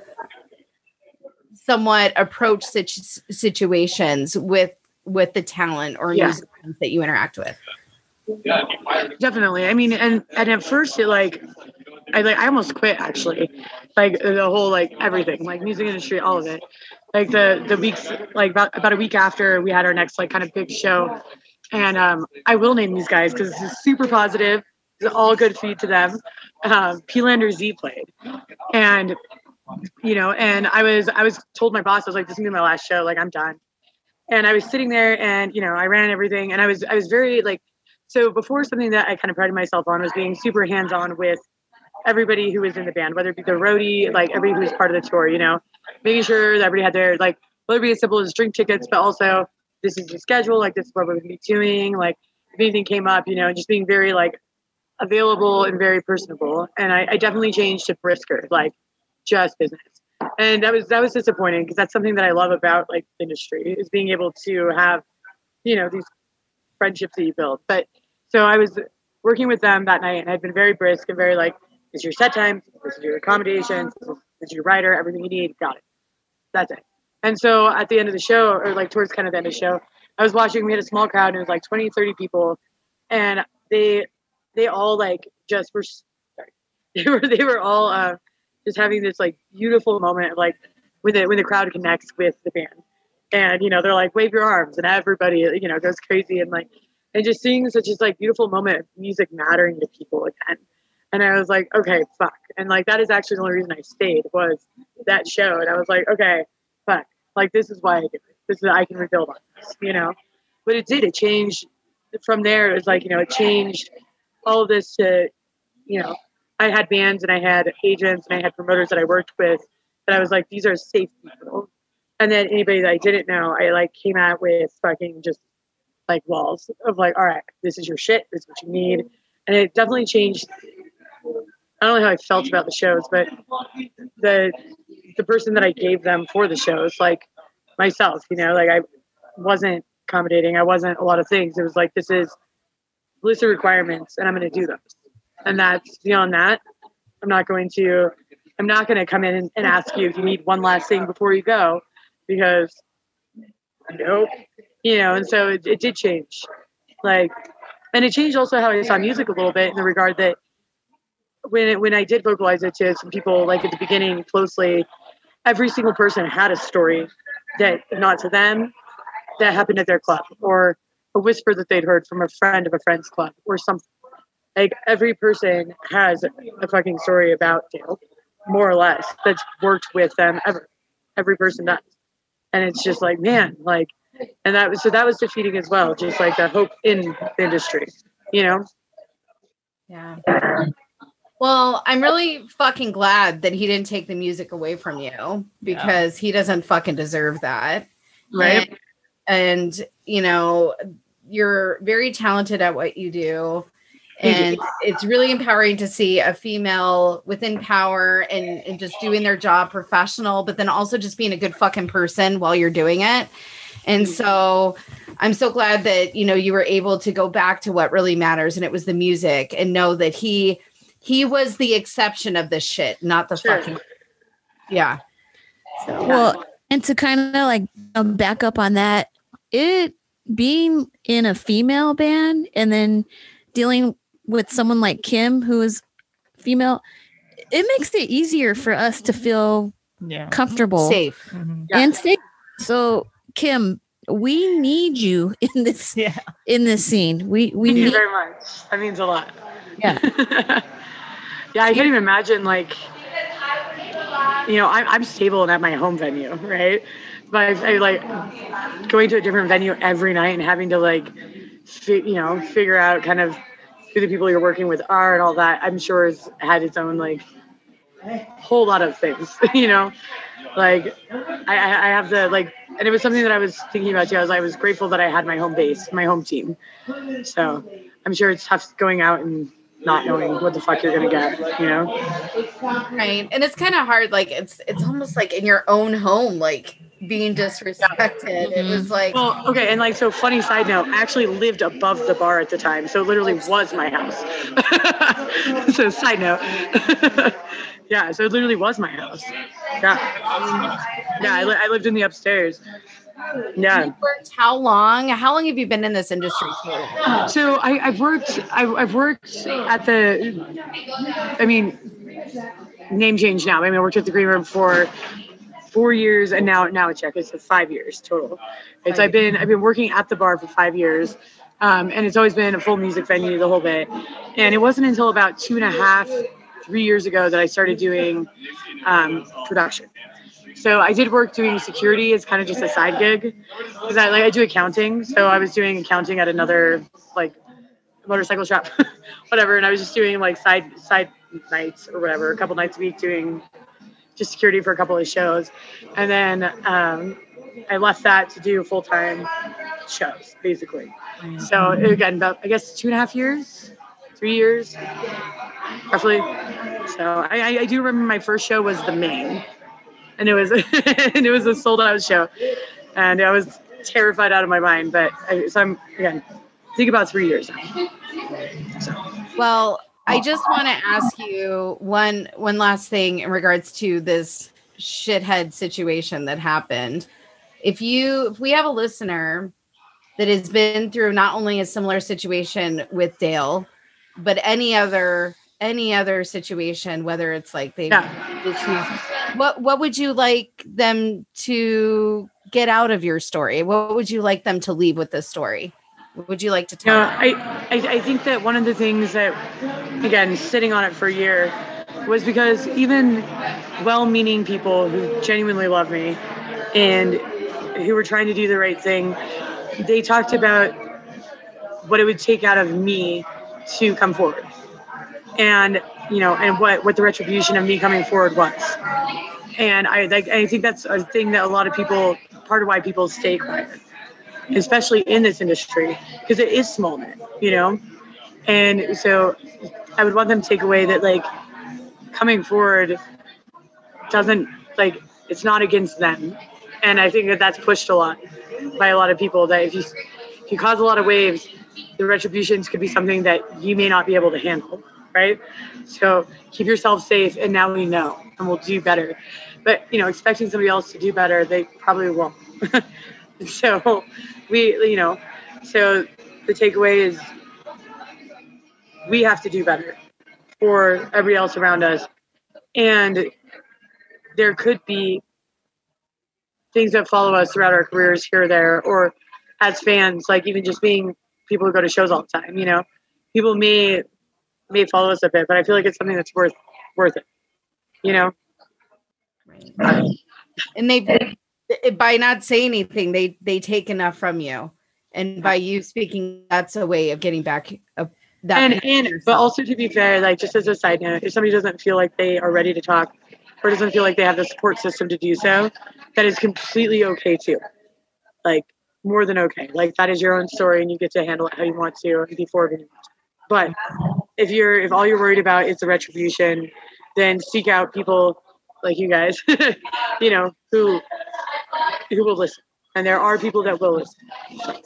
somewhat approached situ- situations with with the talent or Yeah. that you interact with? Definitely. I mean, and and at first it like I like I almost quit actually, like the whole like everything, like music industry, all of it. Like the the weeks, like about about a week after we had our next like kind of big show, and um, I will name these guys because this is super positive. It's all good feed to them. Um, P-Lander Z played, and you know, and I was I was told my boss I was like, this is gonna be my last show, like I'm done. And I was sitting there, and you know, I ran everything, and I was I was very like, so before something that I kind of prided myself on was being super hands on with everybody who was in the band, whether it be the roadie, like everybody who was part of the tour, you know, making sure that everybody had their like whether it be as simple as drink tickets, but also this is the schedule, like this is what we're gonna be doing, like if anything came up, you know, just being very like available and very personable. And I, I definitely changed to brisker, like just business. And that was that was disappointing because that's something that I love about like industry is being able to have, you know, these friendships that you build. But so I was working with them that night and I'd been very brisk and very like, this is your set time, this is your accommodations, this is, your writer, everything you need, got it. That's it. And so at the end of the show, or like towards kind of the end of the show, I was watching, we had a small crowd and it was like 20, 30 people. And they they all like just were sorry. They were they were all uh, just having this like beautiful moment of like when the when the crowd connects with the band. And you know, they're like, wave your arms and everybody, you know, goes crazy and like and just seeing such this like beautiful moment of music mattering to people again. And I was like, okay, fuck. And like that is actually the only reason I stayed was that show. And I was like, okay, fuck. Like this is why I do it. This is I can rebuild on this, you know. But it did. It changed from there. It was like you know, it changed all of this to, you know, I had bands and I had agents and I had promoters that I worked with that I was like, these are safe people. And then anybody that I didn't know, I like came out with fucking just like walls of like, all right, this is your shit. This is what you need. And it definitely changed. I don't know how I felt about the shows, but the the person that I gave them for the shows, like myself, you know, like I wasn't accommodating. I wasn't a lot of things. It was like this is list of requirements and I'm going to do those. And that's beyond that. I'm not going to, I'm not going to come in and, and ask you if you need one last thing before you go because nope, you know, and so it, it did change. Like, and it changed also how I saw music a little bit in the regard that when it, when I did vocalize it to some people like at the beginning closely, every single person had a story that not to them that happened at their club or a whisper that they'd heard from a friend of a friend's club or something. Like every person has a fucking story about Dale, more or less, that's worked with them ever. Every person does. And it's just like, man, like, and that was, so that was defeating as well, just like the hope in the industry, you know? Yeah. Well, I'm really fucking glad that he didn't take the music away from you because he doesn't fucking deserve that. Right. And, and, you know, you're very talented at what you do. And it's really empowering to see a female within power and, and just doing their job professional, but then also just being a good fucking person while you're doing it. And mm-hmm. so I'm so glad that, you know, you were able to go back to what really matters and it was the music and know that he he was the exception of this shit, not the Sure. fucking yeah. So Well, and to kind of like back up on that, it being in a female band and then dealing with someone like Kim, who is female, it makes it easier for us to feel Yeah. comfortable safe. Mhm. Yeah. and safe. So, Kim, we need you in this Yeah. in this scene. We we Thank you need very much. That means a lot. Yeah. yeah, I can't even imagine like you know, I'm I'm stable and at my home venue, right? But I, I like going to a different venue every night and having to like fi- you know, figure out kind of who the people you're working with are and all that, I'm sure has had its own like whole lot of things, you know. Like I, I I have the like and it was something that I was thinking about too. I was I was grateful that I had my home base, my home team. So I'm sure it's tough going out and not knowing what the fuck you're gonna get, you know? Right. And it's kind of hard. Like it's it's almost like in your own home, like being disrespected. It mm-hmm. was like Well, okay, and like so funny side note, I actually lived above the bar at the time, so it literally was my house. so side note. yeah, so it literally was my house. Yeah. Mm-hmm. Yeah, I, li- I lived in the upstairs. Yeah. you worked how long? How long have you been in this industry? So I, I've worked. I, I've worked at the. I mean, name change now. I mean, I worked at the Green Room for four years, and now now it's check. It's five years total. It's I've been I've been working at the bar for five years, um, and it's always been a full music venue the whole bit. And it wasn't until about two and a half, three years ago that I started doing um, production. So I did work doing security as kind of just a side gig because I like I do accounting. So I was doing accounting at another like motorcycle shop, whatever, and I was just doing like side side nights or whatever, a couple nights a week doing just security for a couple of shows, and then um, I left that to do full time shows basically. So again, about I guess two and a half years, three years, roughly. So I, I, do remember my first show was the Maine, and it was and it was a sold out show, and I was terrified out of my mind. But I, so I'm again, I think about three years now. So. Well, I oh. just want to ask you one one last thing in regards to this shithead situation that happened. If you if we have a listener that has been through not only a similar situation with Dale, but any other any other situation, whether it's like they Yeah. What what would you like them to get out of your story? What would you like them to leave with this story? What would you like to tell them? I, I I think that one of the things that again sitting on it for a year was because even well-meaning people who genuinely love me and who were trying to do the right thing, they talked about what it would take out of me to come forward, and you know, and what what the retribution of me coming forward was. And I like I think that's a thing that a lot of people part of why people stay quiet especially in this industry because it is small knit, you know? And so I would want them to take away that like coming forward doesn't like it's not against them. And I think that that's pushed a lot by a lot of people that if you if you cause a lot of waves, the retributions could be something that you may not be able to handle, right? So keep yourself safe and now we know and we'll do better. But you know, expecting somebody else to do better, they probably won't. so we you know so the takeaway is we have to do better for everybody else around us and there could be things that follow us throughout our careers here or there or as fans like even just being people who go to shows all the time you know people may may follow us a bit but i feel like it's something that's worth worth it you know? Right. and they by not saying anything they they take enough from you. And by you speaking that's a way of getting back a, that and and but also to be fair like just as a side note if somebody doesn't feel like they are ready to talk or doesn't feel like they have the support system to do so that is completely okay too. Like more than okay. Like that is your own story and you get to handle it how you want to and be forward you want to. But if you're if all you're worried about is the retribution then seek out people like you guys you know who who will listen and there are people that will listen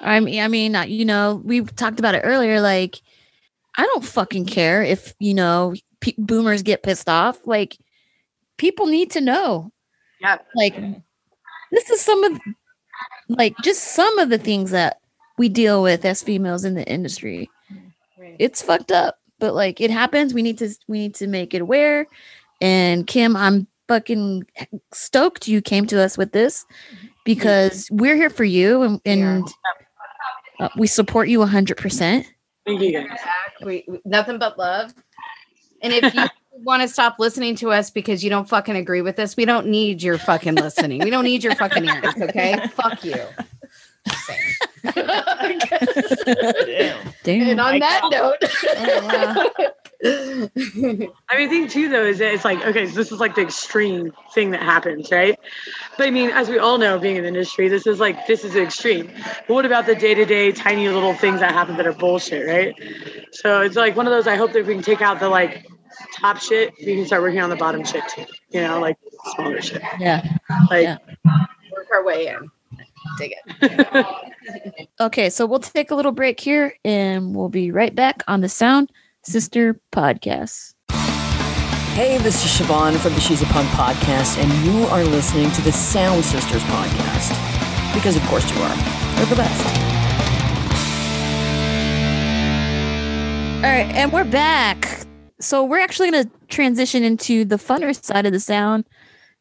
I mean, I mean, you know, we talked about it earlier. Like, I don't fucking care if you know pe- boomers get pissed off. Like, people need to know. yeah Like, this is some of, like, just some of the things that we deal with as females in the industry. It's fucked up, but like, it happens. We need to, we need to make it aware. And Kim, I'm fucking stoked you came to us with this because we're here for you and, and uh, we support you 100%. thank you guys we- nothing but love and if you want to stop listening to us because you don't fucking agree with us we don't need your fucking listening we don't need your fucking ears okay fuck you Just saying. Damn. and on that note I mean, the thing too, though, is that it's like, okay, so this is like the extreme thing that happens, right? But I mean, as we all know, being in the industry, this is like, this is extreme. But what about the day to day tiny little things that happen that are bullshit, right? So it's like one of those, I hope that we can take out the like top shit, we can start working on the bottom shit too, you know, like smaller shit. Yeah. Like, Yeah. work our way in dig it Okay, so we'll take a little break here and we'll be right back on the Sound Sister podcast. Hey, this is Siobhan from the She's a Punk podcast, and you are listening to the Sound Sisters podcast. Because, of course, you are. They're the best. All right, and we're back. so we're actually going to transition into the funner side of the Sound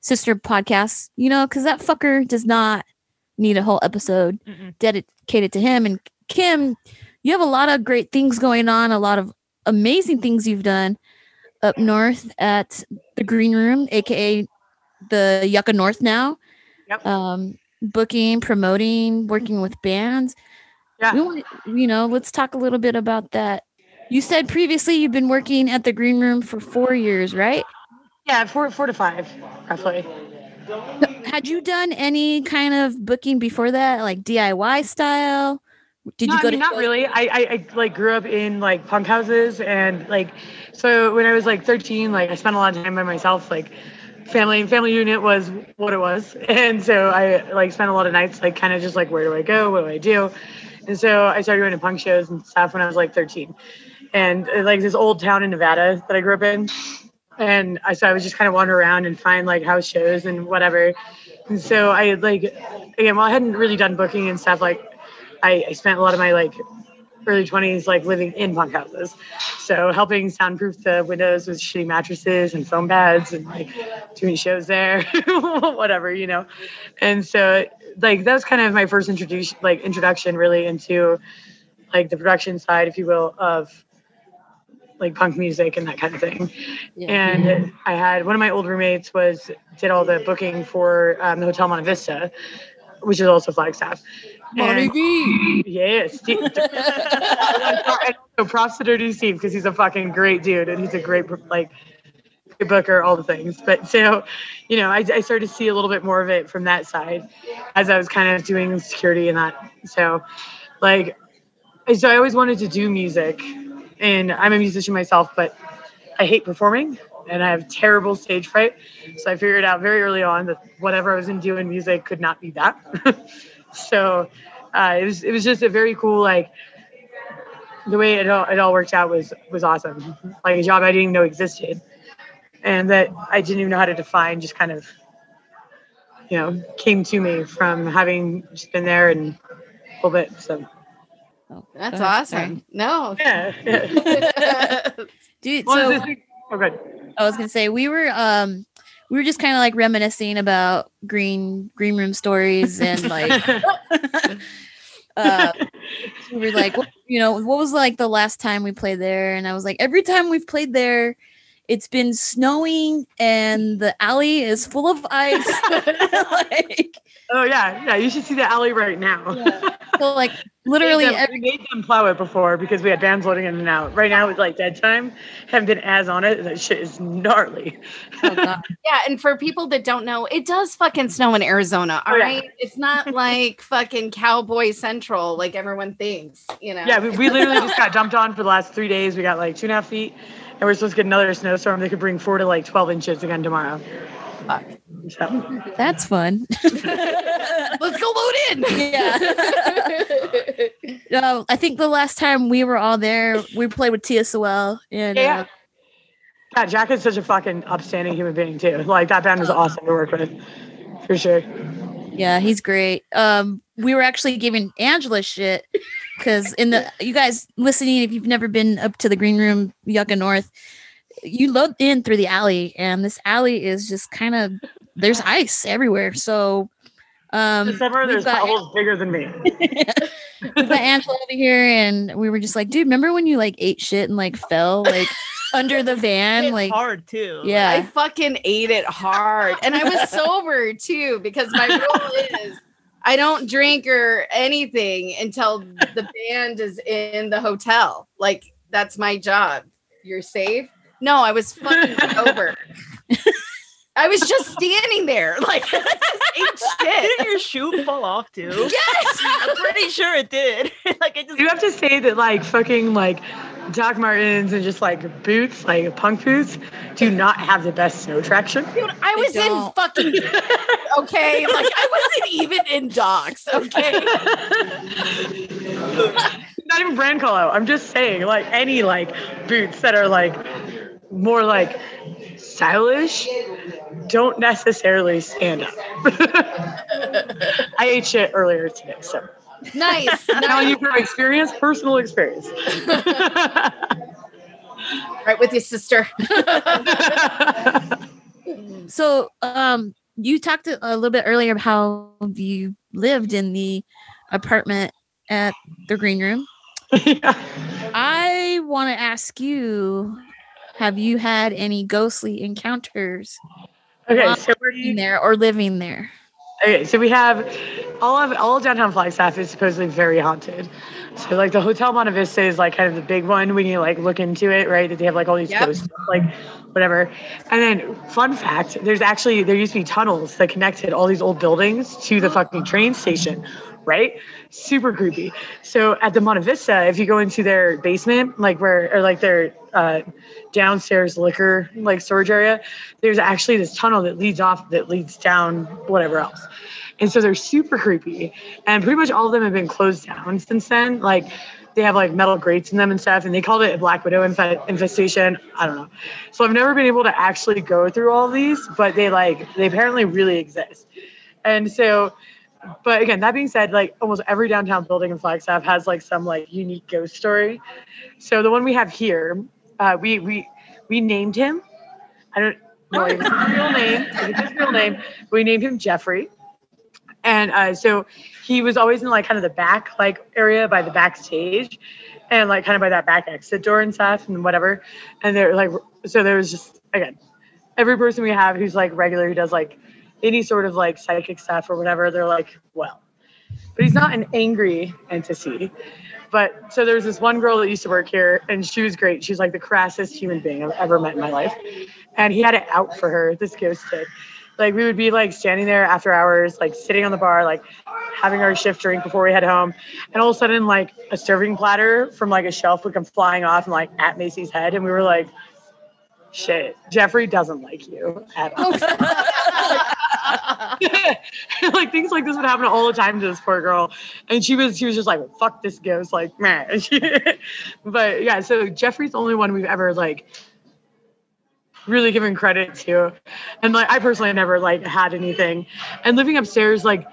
Sister podcast, you know, because that fucker does not need a whole episode Mm-mm. dedicated to him. And Kim, you have a lot of great things going on, a lot of amazing things you've done up north at the Green Room, aka the Yucca North now. Yep. Um, booking, promoting, working with bands. Yeah. We want, you know, let's talk a little bit about that. You said previously you've been working at the Green Room for four years, right? Yeah, four four to five, roughly. Had you done any kind of booking before that, like DIY style? Did no, you go I mean, to not really. I, I I like grew up in like punk houses and like so when I was like 13, like I spent a lot of time by myself. Like family and family unit was what it was, and so I like spent a lot of nights like kind of just like where do I go, what do I do, and so I started going to punk shows and stuff when I was like 13, and uh, like this old town in Nevada that I grew up in, and I so I was just kind of wander around and find like house shows and whatever, and so I like again, well I hadn't really done booking and stuff like. I, I spent a lot of my like early 20s like living in punk houses so helping soundproof the windows with shitty mattresses and foam pads and like doing shows there whatever you know and so like that was kind of my first introduction like introduction really into like the production side if you will of like punk music and that kind of thing Yeah. and i had one of my old roommates was did all the booking for um, the hotel monte vista which is also flagstaff And- Yes. Steve- so props to Dirty Steve because he's a fucking great dude and he's a great like booker, all the things. But so, you know, I, I started to see a little bit more of it from that side as I was kind of doing security and that. So, like, so I always wanted to do music, and I'm a musician myself, but I hate performing and I have terrible stage fright. So I figured out very early on that whatever I was in music could not be that. so uh, it was it was just a very cool like the way it all it all worked out was was awesome. Like a job I didn't even know existed, and that I didn't even know how to define. Just kind of you know came to me from having just been there and a little bit. So Oh, That's awesome. No. yeah. Dude, What so? Oh, good. I was gonna say we were um we were just kind of like reminiscing about green green room stories and like uh we were like what, you know what was like the last time we played there and I was like every time we've played there it's been snowing and the alley is full of ice like oh yeah, yeah. You should see the alley right now. so like literally we made, them, every we made them plow it before because we had bands loading in and out. Right now it's like dead time. Haven't been as on it. That shit is gnarly. oh Yeah, and for people that don't know, it does fucking snow in Arizona. All Oh, yeah. right, it's not like fucking Cowboy Central like everyone thinks. You know. Yeah, we, we literally just got dumped on for the last three days. We got like two and a half feet, and we're supposed to get another snowstorm that could bring four to like 12 inches again tomorrow. Fuck. That's fun Let's go load in. yeah uh, I think the last time we were all there we played with TSOL and yeah. uh, yeah, Jack is such a fucking upstanding human being too. Like that band was awesome to work with, for sure. Yeah, he's great. Um, we were actually giving Angela shit because in the you guys listening, if you've never been up to the green room, Yucca North, you load in through the alley, and this alley is just kind of there's ice everywhere. So, um, This summer, there's got- potholes bigger than me. we've got Angela over here, and we were just like, dude, remember when you like ate shit and like fell like under the van, It's like hard too. Yeah. I fucking ate it hard. And I was sober too, because my rule is I don't drink or anything until the band is in the hotel. Like that's my job. You're safe? No, I was fucking sober. I was just standing there, like just shit. Didn't your shoe fall off too? Yes. I'm pretty sure it did. like it just You have to say that like fucking like Doc Martens and just like boots, like punk boots, do not have the best snow traction. Dude, I was in fucking okay. Like I wasn't even in Docs. Okay. Not even brand call out. I'm just saying, like any like boots that are like more like stylish don't necessarily stand up. I ate shit earlier today, so Nice. I'm telling you from experience, personal experience. Right with your sister. So, um, you talked a a little bit earlier about how you lived in the apartment at the green room. yeah. I want to ask you: Have you had any ghostly encounters Okay, so in we, there or living there? okay, so we have all of all of downtown Flagstaff is supposedly very haunted. So like the Hotel Monte Vista is like kind of the big one when you like look into it, right? That they have like all these Yep. ghosts, like whatever. And then fun fact, there's actually there used to be tunnels that connected all these old buildings to the fucking train station, right? Super creepy. So at the Monte Vista, if you go into their basement, like where or like their uh, downstairs liquor like storage area, there's actually this tunnel that leads off that leads down whatever else. And so they're super creepy. And pretty much all of them have been closed down since then. Like they have like metal grates in them and stuff. And they called it a Black Widow inf- infestation. I don't know. So I've never been able to actually go through all these, but they like, they apparently really exist. And so, but again, that being said, like almost every downtown building in Flagstaff has like some like unique ghost story. So the one we have here, uh, we we we named him. I don't know his real name. His real name. We named him Jeffrey. And uh, so he was always in like kind of the back like area by the backstage, and like kind of by that back exit door and stuff and whatever. And they're like, so there was just again, every person we have who's like regular who does like any sort of like psychic stuff or whatever, they're like, well, but he's not an angry entity. But so there's this one girl that used to work here, and she was great. She's like the crassest human being I've ever met in my life. And he had it out for her, this ghost did. Like we would be like standing there after hours, like sitting on the bar, like having our shift drink before we head home. And all of a sudden, like a serving platter from like a shelf would come flying off and like at Macy's head. And we were like, shit, Jeffrey doesn't like you at all. like things like this would happen all the time to this poor girl, and she was she was just like, "Fuck this ghost," like, man. but yeah, so Jeffrey's the only one we've ever like really given credit to, and like I personally never like had anything, and living upstairs like.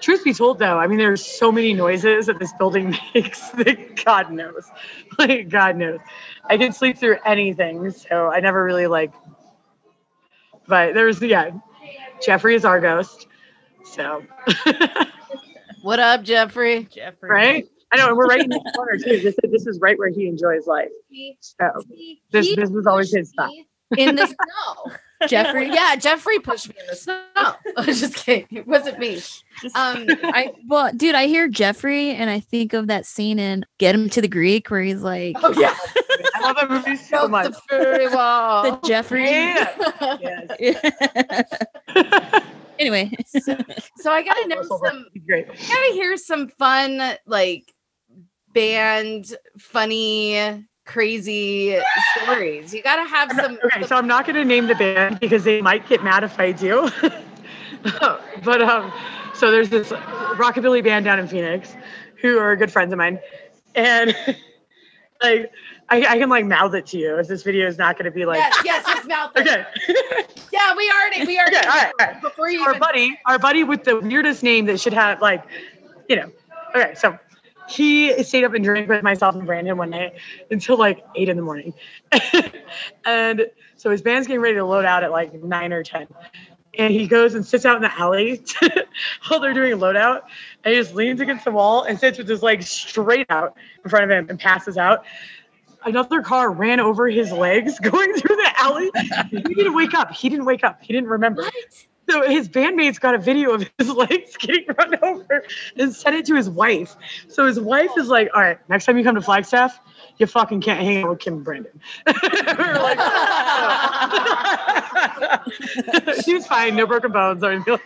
Truth be told, though, I mean, there's so many noises that this building makes that God knows, like God knows, I can sleep through anything, so I never really like. But there's yeah, Jeffrey is our ghost. So, what up, Jeffrey? Jeffrey. right? I know, and we're right in the corner too. This is, this is right where he enjoys life. So, this this was always his stuff. in the snow. Jeffrey, yeah, Jeffrey pushed me in the snow. I was just kidding. It wasn't me. Um, I well, dude, I hear Jeffrey and I think of that scene in Get Him to the Greek where he's like oh yeah, I love that movie so much. the furry wall. the Jeffrey. Yeah. Yes. anyway, so I gotta know some. Great. I gotta hear some fun, like band, funny, crazy stories. You gotta have some. Okay, so I'm not going to name the band because they might get mad if I do. but um, so there's this rockabilly band down in Phoenix who are good friends of mine, and like I, I can like mouth it to you if this video is not going to be like. yes, yes, his mouth. Okay. Yeah, we already, we already. Okay, all right, all right. Before you our even buddy, our buddy with the weirdest name that should have like, you know. Okay, so he stayed up and drank with myself and Brandon one night until like eight in the morning, and so his band's getting ready to load out at like nine or ten, and he goes and sits out in the alley while they're doing a loadout, and he just leans against the wall and sits with his legs straight out in front of him and passes out. Another car ran over his legs going through the alley. He didn't wake up. He didn't wake up. He didn't remember. So his bandmates got a video of his legs getting run over and sent it to his wife. So his wife is like, "All right, next time you come to Flagstaff, you fucking can't hang out with Kim and Brandon." we were like, she was fine, no broken bones or anything.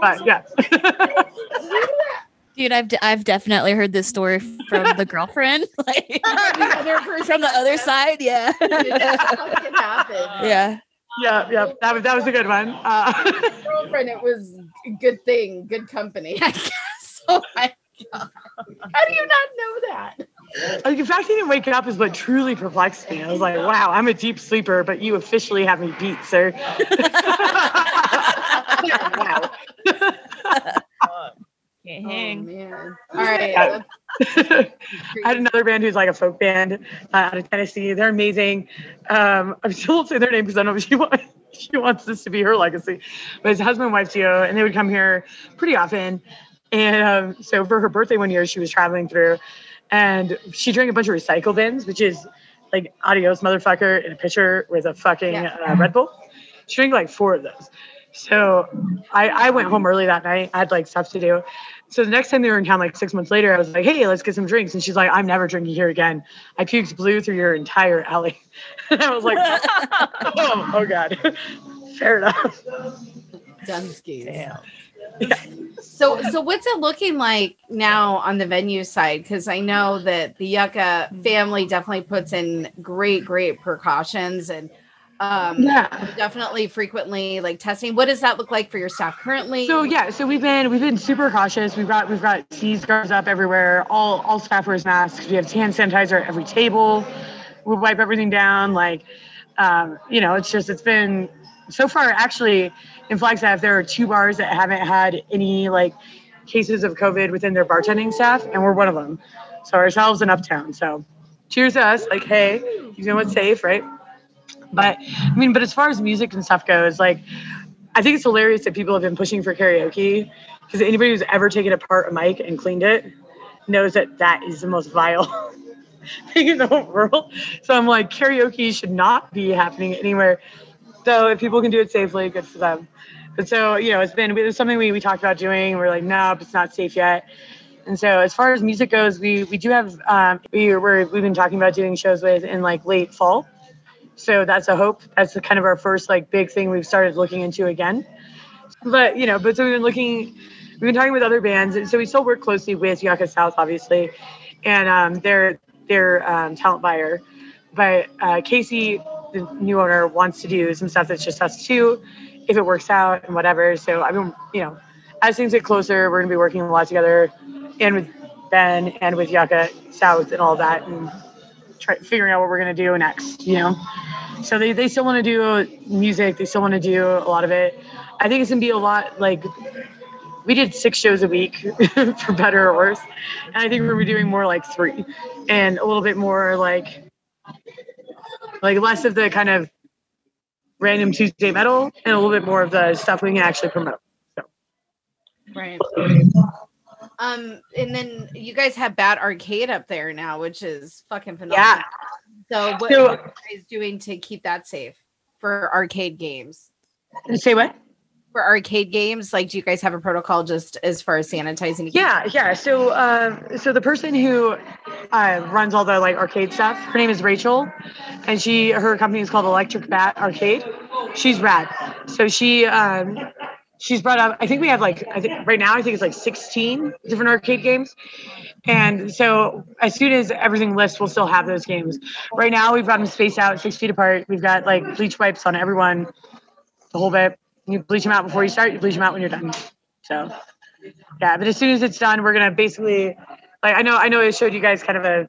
But yeah, dude, I've de- I've definitely heard this story from the girlfriend, like from the other side. Yeah, How yeah. Yeah, yeah. That was that was a good one. Uh, girlfriend, it was a good thing, good company, I guess. Oh my god. How do you not know that? like, the fact he didn't wake up is what truly perplexed me. I was like, "Wow, I'm a deep sleeper, but you officially have me beat, sir." wow. Can't Oh, hang. man. All right. Yeah. I had another band who's like a folk band uh, out of Tennessee. They're amazing. Um, I'm still won't say their name because I know she wants she wants this to be her legacy. But his husband and wife duo, and they would come here pretty often. And um, so for her birthday one year, she was traveling through, and she drank a bunch of recycle bins, which is like adios motherfucker in a pitcher with a fucking Yeah. uh, Red Bull. She drank like four of those. So I, I went home early that night. I had like stuff to do. So the next time they were in town, like six months later, I was like, hey, let's get some drinks. And she's like, I'm never drinking here again. I puked blue through your entire alley. And I was like, oh, oh God. Fair enough. Dunsky's. Damn. So, so what's it looking like now on the venue side? Because I know that the Yucca family definitely puts in great, great precautions and um, Yeah. definitely frequently like testing. What does that look like for your staff currently? So yeah, so we've been we've been super cautious. We've got we've got sneeze guards up everywhere. All all staff wears masks. We have hand sanitizer at every table. We wipe everything down. Like, um, you know, it's just it's been so far actually in Flagstaff there are two bars that haven't had any like cases of COVID within their bartending staff, and we're one of them. So ourselves in Uptown. So cheers to us. Like, hey, you know what's safe, right? But I mean, but as far as music and stuff goes, like I think it's hilarious that people have been pushing for karaoke because anybody who's ever taken apart a mic and cleaned it knows that that is the most vile thing in the whole world. So I'm like, karaoke should not be happening anywhere. So if people can do it safely, good for them. But so, you know, it's been it was something we, we talked about doing. We're like, no, it's not safe yet. And so as far as music goes, we we do have um, we we're, we've been talking about doing shows with in like late fall. So that's a hope. That's the kind of our first like big thing we've started looking into again. But you know, but so we've been looking, we've been talking with other bands, and so we still work closely with Yucca South, obviously, and um, their their um, talent buyer. But uh, Casey, the new owner, wants to do some stuff that's just us two, if it works out and whatever. So I mean, you know, as things get closer, we're gonna be working a lot together, and with Ben and with Yucca South and all that, and try figuring out what we're gonna do next. You know so they, they still want to do music they still want to do a lot of it i think it's going to be a lot like we did six shows a week for better or worse and i think we're gonna doing more like three and a little bit more like like less of the kind of random tuesday metal and a little bit more of the stuff we can actually promote right. Um, and then you guys have Bat Arcade up there now, which is fucking phenomenal. yeah So what So- are you guys doing to keep that safe for arcade games? say what For arcade games, like, do you guys have a protocol just as far as sanitizing? Yeah, yeah. So, um, so the person who uh, runs all the like arcade stuff, her name is Rachel, and she her company is called Electric Bat Arcade. She's rad. So she um, she's brought up. I think we have like I think right now I think it's like 16 different arcade games, and so as soon as everything lifts, we'll still have those games. Right now we've got them spaced out six feet apart. We've got like bleach wipes on everyone, the whole bit. You bleach them out before you start. You bleach them out when you're done. So yeah but as soon as it's done we're gonna basically like i know i know i showed you guys kind of a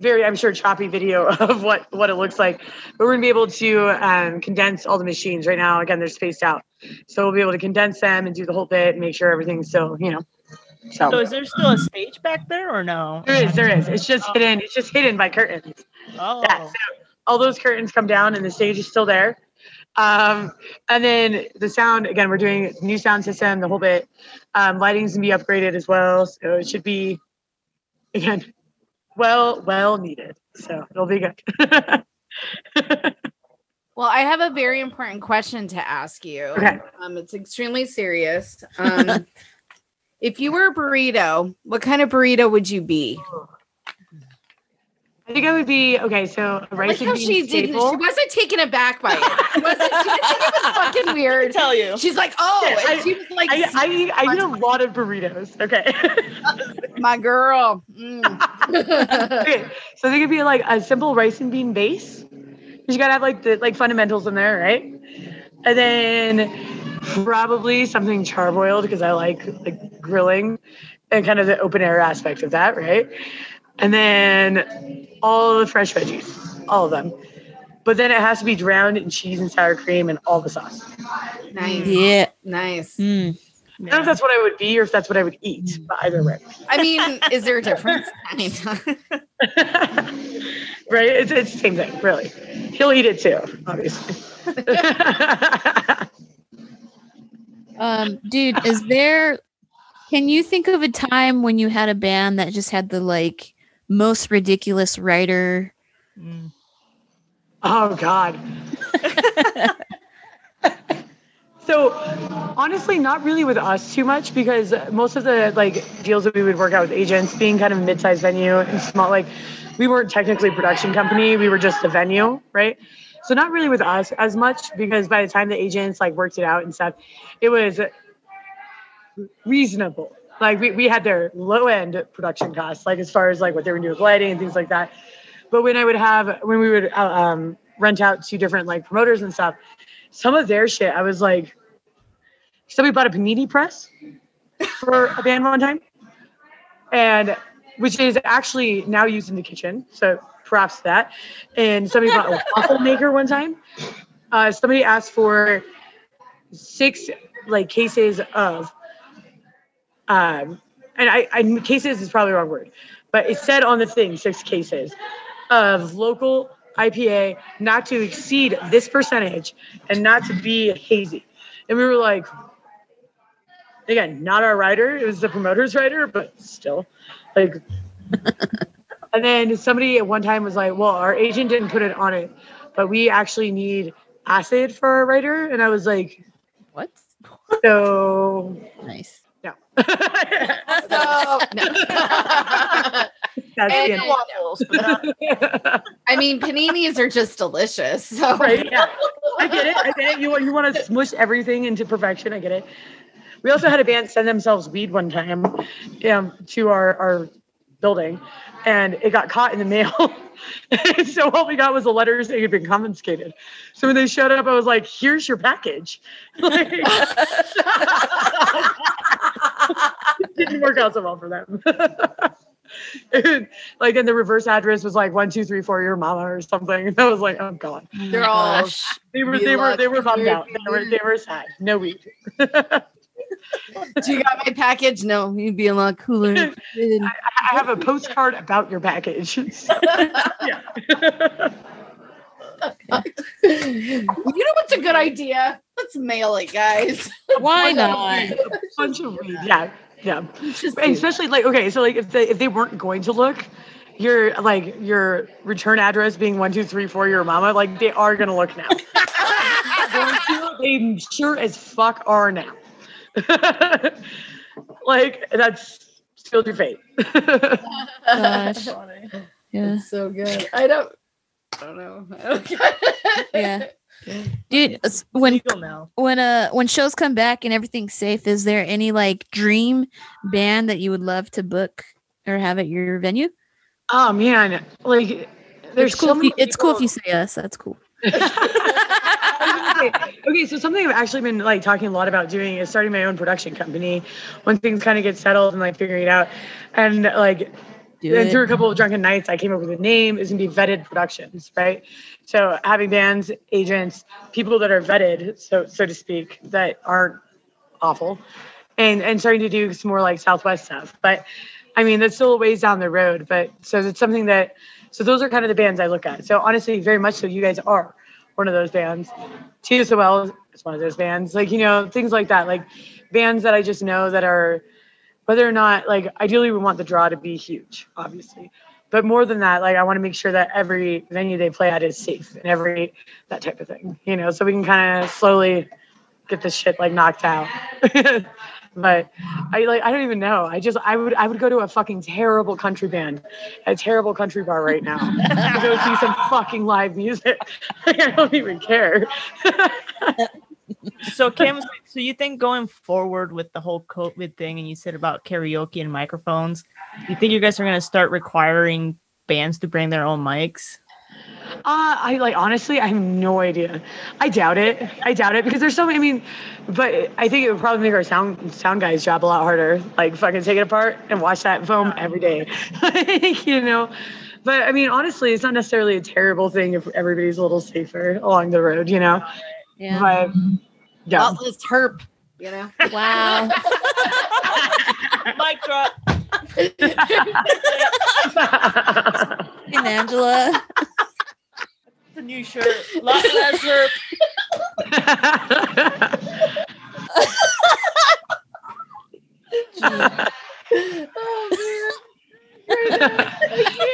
very i'm sure choppy video of what what it looks like but we're gonna be able to um, condense all the machines right now again they're spaced out so we'll be able to condense them and do the whole bit and make sure everything's still you know so, So is there still a stage back there or no? there is there is it's just hidden it's just hidden by curtains Oh, yeah, so all those curtains come down and the stage is still there. Um, and then the sound, again, we're doing new sound system, the whole bit. Um, lighting's gonna be upgraded as well. So it should be, again, well, well needed. So it'll be good. Well, I have a very important question to ask you. Okay. Um, it's extremely serious. Um, if you were a burrito, what kind of burrito would you be? I think I would be, okay, so a Like rice how and she beans didn't, she wasn't taken aback by it. She wasn't. She didn't think it was fucking weird. tell you. She's like, oh, Yeah, I- she was like, I, I, eat, I eat a lot of burritos. Okay. my girl. Mm. okay. So I think it'd be like a simple rice and bean base. 'Cause You gotta have like the like fundamentals in there, right? And then probably something charbroiled because I like like grilling and kind of the open air aspect of that, right? And then all the fresh veggies, all of them. But then it has to be drowned in cheese and sour cream and all the sauce. nice, Yeah. nice. Mm. I don't know if that's what I would be or if that's what I would eat, but either way. I mean, is there a difference? I mean, right? It's, it's the same thing, really. He'll eat it too, obviously. Um, dude, is there? Can you think of a time when you had a band that just had the like most ridiculous rider? Mm. oh, God. so, honestly, not really with us too much because most of the like deals that we would work out with agents, being kind of a mid-sized venue and small, like we weren't technically a production company, we were just a venue, right? So not really with us as much because by the time the agents like worked it out and stuff, it was reasonable. Like we, we had their low end production costs, like as far as like what they were doing with lighting and things like that. But when I would have when we would uh, um, rent out to different like promoters and stuff, some of their shit, I was like, somebody bought a panini press for a band one time, and which is actually now used in the kitchen. So props to that. And somebody bought a waffle maker one time. Uh, somebody asked for six like cases of um and I, I cases is probably the wrong word, but it said on the thing six cases of local IPA not to exceed this percentage and not to be hazy. And we were like, again, not our rider, it was the promoter's rider, but still, like. and then somebody at one time was like, well, our agent didn't put it on it, but we actually need acid for our rider. And I was like, What? so Nice. No. so no. That's And- waffles. I mean, paninis are just delicious. So right? Yeah, I get it. I get it. You want you want to smush everything into perfection. I get it. We also had a band send themselves weed one time um, to our our building, and it got caught in the mail. so all we got was the letters that had been confiscated. So when they showed up, I was like, "Here's your package." Like, didn't work out so well for them. Like, and the reverse address was like one, two, three, four, your mama or something. And I was like, oh god. they're all They were they were they were bummed out. They were they were sad. No weed. Do you got my package? No, you'd be a lot cooler. if you did. I have a postcard about your package. yeah. you know what's a good idea? Let's mail it, guys. Why not? A bunch of weed. Yeah. Yeah. And especially like okay, so like if they if they weren't going to look, your like your return address being one, two, three, four, your mama, like they are gonna look now. They sure as fuck are now. like that's sealed your fate. Gosh. Yeah. It's so good. I don't. I don't know. I don't. Yeah. Dude, when when uh when shows come back and everything's safe, is there any like dream band that you would love to book or have at your venue? Oh man, like there's it's cool. so if you, it's cool if you say yes. That's cool. Okay, okay, so something I've actually been like talking a lot about doing is starting my own production company when things kind of get settled and like figuring it out. And like Do and it. through a couple of drunken nights, I came up with a name. It's gonna be Vetted Productions, right? So having bands, agents, people that are vetted, so so to speak, that aren't awful, and and starting to do some more like Southwest stuff. But I mean, that's still a ways down the road. But so it's something that so those are kind of the bands I look at. So honestly, very much so, you guys are one of those bands. Sowell is one of those bands. Like you know things like that, like bands that I just know that are whether or not like ideally we want the draw to be huge obviously but more than that like i want to make sure that every venue they play at is safe and every that type of thing you know so we can kind of slowly get this shit like knocked out but i like i don't even know. I just i would i would go to a fucking terrible country band a terrible country bar right now to go see some fucking live music. Like, i don't even care. So Kim, so you think going forward with the whole COVID thing, and you said about karaoke and microphones, you think you guys are gonna start requiring bands to bring their own mics? Uh, I like honestly, I have no idea. I doubt it. I doubt it because there's so many. I mean, but I think it would probably make our sound sound guys' job a lot harder. Like fucking take it apart and watch that foam every day. like, you know. But I mean, honestly, it's not necessarily a terrible thing if everybody's a little safer along the road. You know. Yeah. But yeah. Well, let's herp. You know. Wow. Mic drop. and Angela. The new shirt. Lot Lesnar.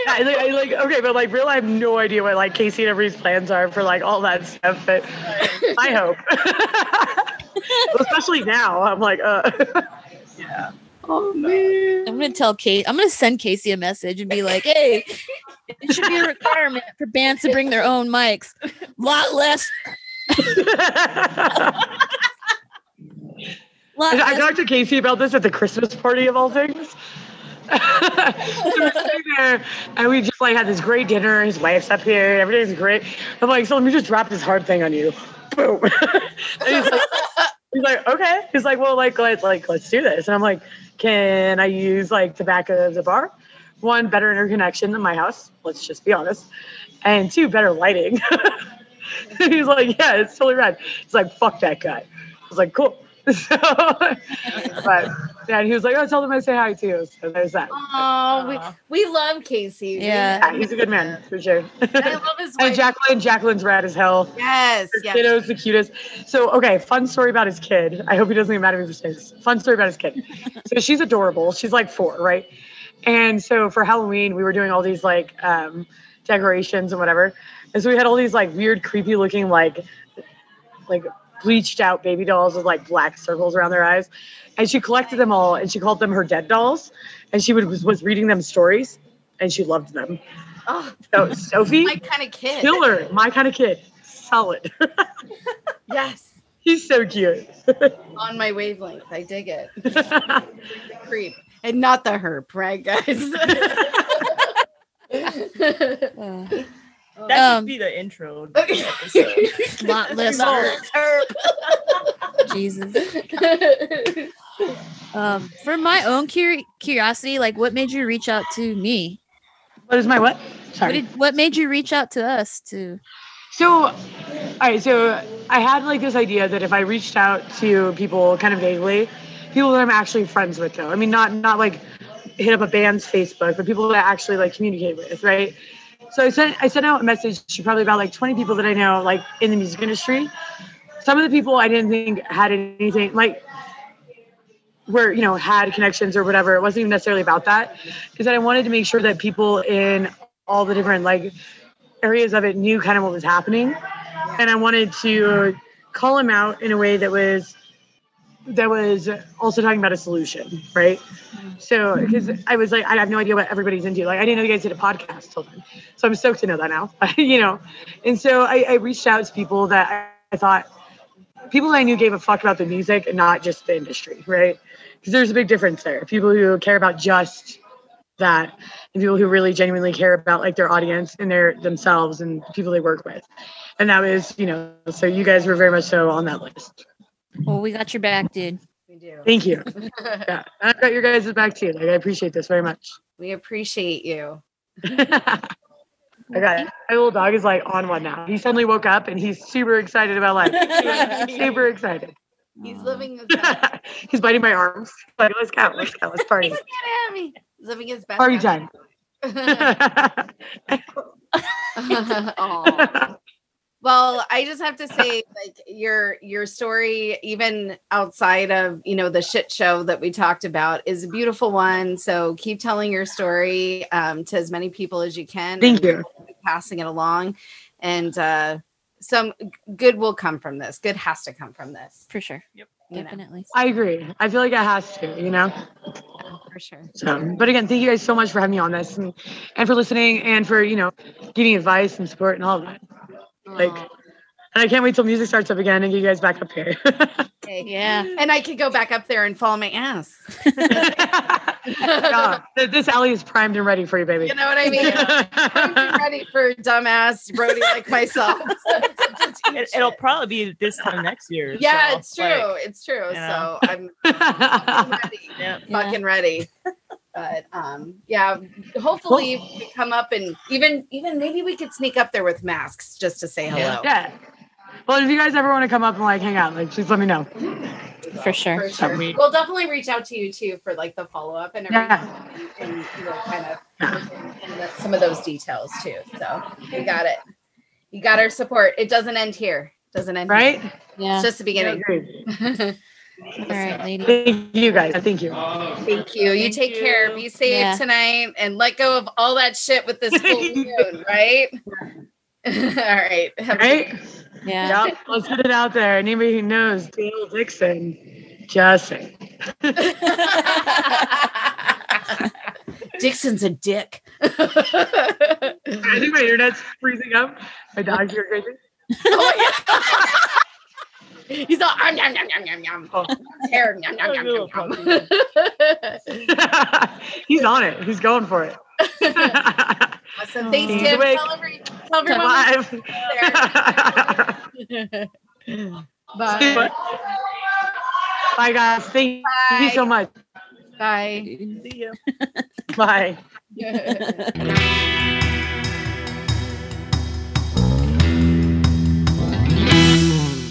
I, like, I like okay, but like real, I have no idea what like Casey and everybody's plans are for like all that stuff. But I hope, especially now, I'm like, uh, Oh man. I'm gonna tell Kate. I'm gonna send Casey a message and be like, "Hey, it should be a requirement for bands to bring their own mics. Lot less, lot I, I talked to Casey about this at the Christmas party of all things. so we're sitting there and we just like had this great dinner. His wife's up here, everything's great. I'm like, so let me just drop this hard thing on you. Boom. and he's like, he's like, okay. He's like, well, like let's like let's do this. And I'm like, can I use like the back of the bar? One, better interconnection than my house. Let's just be honest. And two, better lighting. he's like, yeah, it's totally rad. He's like, fuck that guy. I was like, cool. So, but yeah, and he was like, oh, tell them I say hi too. So there's that. Oh, we, we love Casey. Yeah. Yeah, he's a good man for sure. I love his and. Jacqueline, Jacqueline's rad as hell. Yes, Her yes. kiddo's the cutest. So, okay, fun story about his kid. I hope he doesn't get mad at me for saying this. Fun story about his kid. so she's adorable. She's like four, right? And so for Halloween, we were doing all these like um, decorations and whatever. And so we had all these like weird, creepy looking like like bleached out baby dolls with like black circles around their eyes. And she collected them all and she called them her dead dolls. And she would, was, was reading them stories and she loved them. Oh, So Sophie, my kind of kid. killer, my kind of kid. Solid. Yes. He's so cute. On my wavelength. I dig it. Creep. And not the herp, right, guys? uh, That Um, should be the intro. to the episode. lot less Jesus. Um, for my own curi- curiosity, like, what made you reach out to me? what is my what? What, Sorry. did, what made you reach out to us? To So, all right. So I had like this idea that if I reached out to people kind of vaguely, people that I'm actually friends with, though. I mean, not not like hit up a band's Facebook, but people that I actually like communicate with, right? So I sent I sent out a message to probably about like 20 people that I know, like in the music industry. Some of the people I didn't think had anything like were you know had connections or whatever. It wasn't even necessarily about that, because I wanted to make sure that people in all the different like areas of it knew kind of what was happening and i wanted to call them out in a way that was that was also talking about a solution right? So because i was like i have no idea what everybody's into. Like i didn't know you guys did a podcast till then. So i'm stoked to know that now you know? And so I, I reached out to people that I, I thought people that i knew gave a fuck about the music and not just the industry right? Because there's a big difference there. People who care about just that and people who really genuinely care about like their audience and their themselves and people they work with. And that was you know so you guys were very much so on that list well, we got your back, dude. we do. thank you yeah i've got your guys' back too like i appreciate this very much We appreciate you. i got it my little dog is like on one now he suddenly woke up and he's super excited about life super excited He's living his best. he's biting my arms like let's go let's go let's party Get at me. He's living his best. party life. time Aw. Well, I just have to say, like your your story, even outside of you know the shit show that we talked about, is a beautiful one. So keep telling your story um, to as many people as you can. Thank you. we'll passing it along, and uh, some good will come from this. Good has to come from this. For sure. you know, Definitely. i agree i feel like it has to you know for sure. So, but again, thank you guys so much for having me on this and, and for listening and for, you know, giving advice and support and all of that. Like, Aw. and I can't wait till music starts up again and get you guys back up here. Okay. Yeah. And I could go back up there and follow my ass. yeah, this alley is primed and ready for you, baby. You know what I mean? I'm ready for dumbass Brody like myself. It, it'll probably be this time next year. yeah, so, it's true. like, it's true. you know. So I'm I'm ready. yeah. Yeah. Fucking ready. But um yeah, hopefully we come up and even even maybe we could sneak up there with masks just to say hello. Yeah. yeah. Well, if you guys ever want to come up and like hang out, like just let me know. For sure. For sure. we- We'll definitely reach out to you too for like the follow up and everything, Yeah. and you know, kind of and the- some of those details too. So you got it. You got our support. It doesn't end here. Doesn't end. here. Right? Yeah. It's just the beginning. Agreed. All right, lady. Thank you guys. Thank you. Thank you. You Thank take care. Be safe Yeah. tonight and let go of all that shit with this full moon, right? all right. Have Right? Yeah. Yep. Let's put it out there. Anybody who knows Dale Dixon, just saying. Dixon's a dick. I think my internet's freezing up. My dog's here crazy. Oh, He's all um, yum, yum, yum, yum, yum. Oh. Hair, yum, yum, yum, yum, yum. He's on it. He's going for it. awesome. Thanks, He's Tim. awake. Tell, every, tell everyone Bye. Bye, guys. Thank you so much. Bye. See ya. Bye.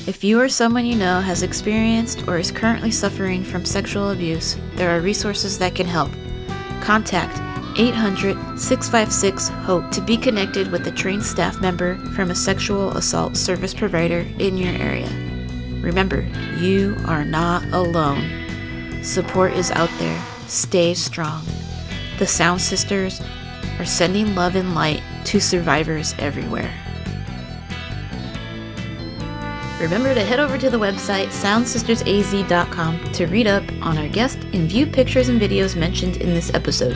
If you or someone you know has experienced or is currently suffering from sexual abuse, there are resources that can help. Contact 800 656 HOPE to be connected with a trained staff member from a sexual assault service provider in your area. Remember, you are not alone. Support is out there. Stay strong. The Sound Sisters are sending love and light to survivors everywhere. Remember to head over to the website soundsistersaz.com to read up on our guest and view pictures and videos mentioned in this episode.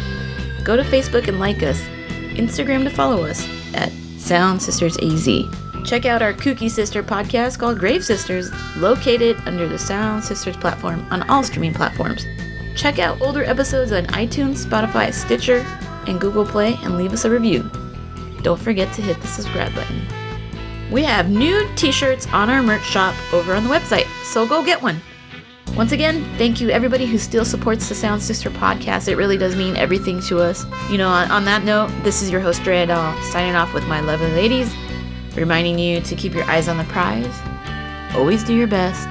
Go to Facebook and like us, Instagram to follow us at Sound Sisters AZ. Check out our kooky sister podcast called Grave Sisters, located under the Sound Sisters platform on all streaming platforms. Check out older episodes on iTunes, Spotify, Stitcher, and Google Play and leave us a review. Don't forget to hit the subscribe button. We have new t shirts on our merch shop over on the website, so go get one. Once again, thank you everybody who still supports the Sound Sister podcast. It really does mean everything to us. You know, on, on that note, this is your host, Drea Dahl, signing off with my lovely ladies, reminding you to keep your eyes on the prize, always do your best,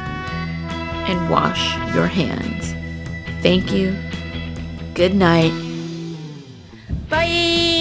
and wash your hands. Thank you. Good night. Bye.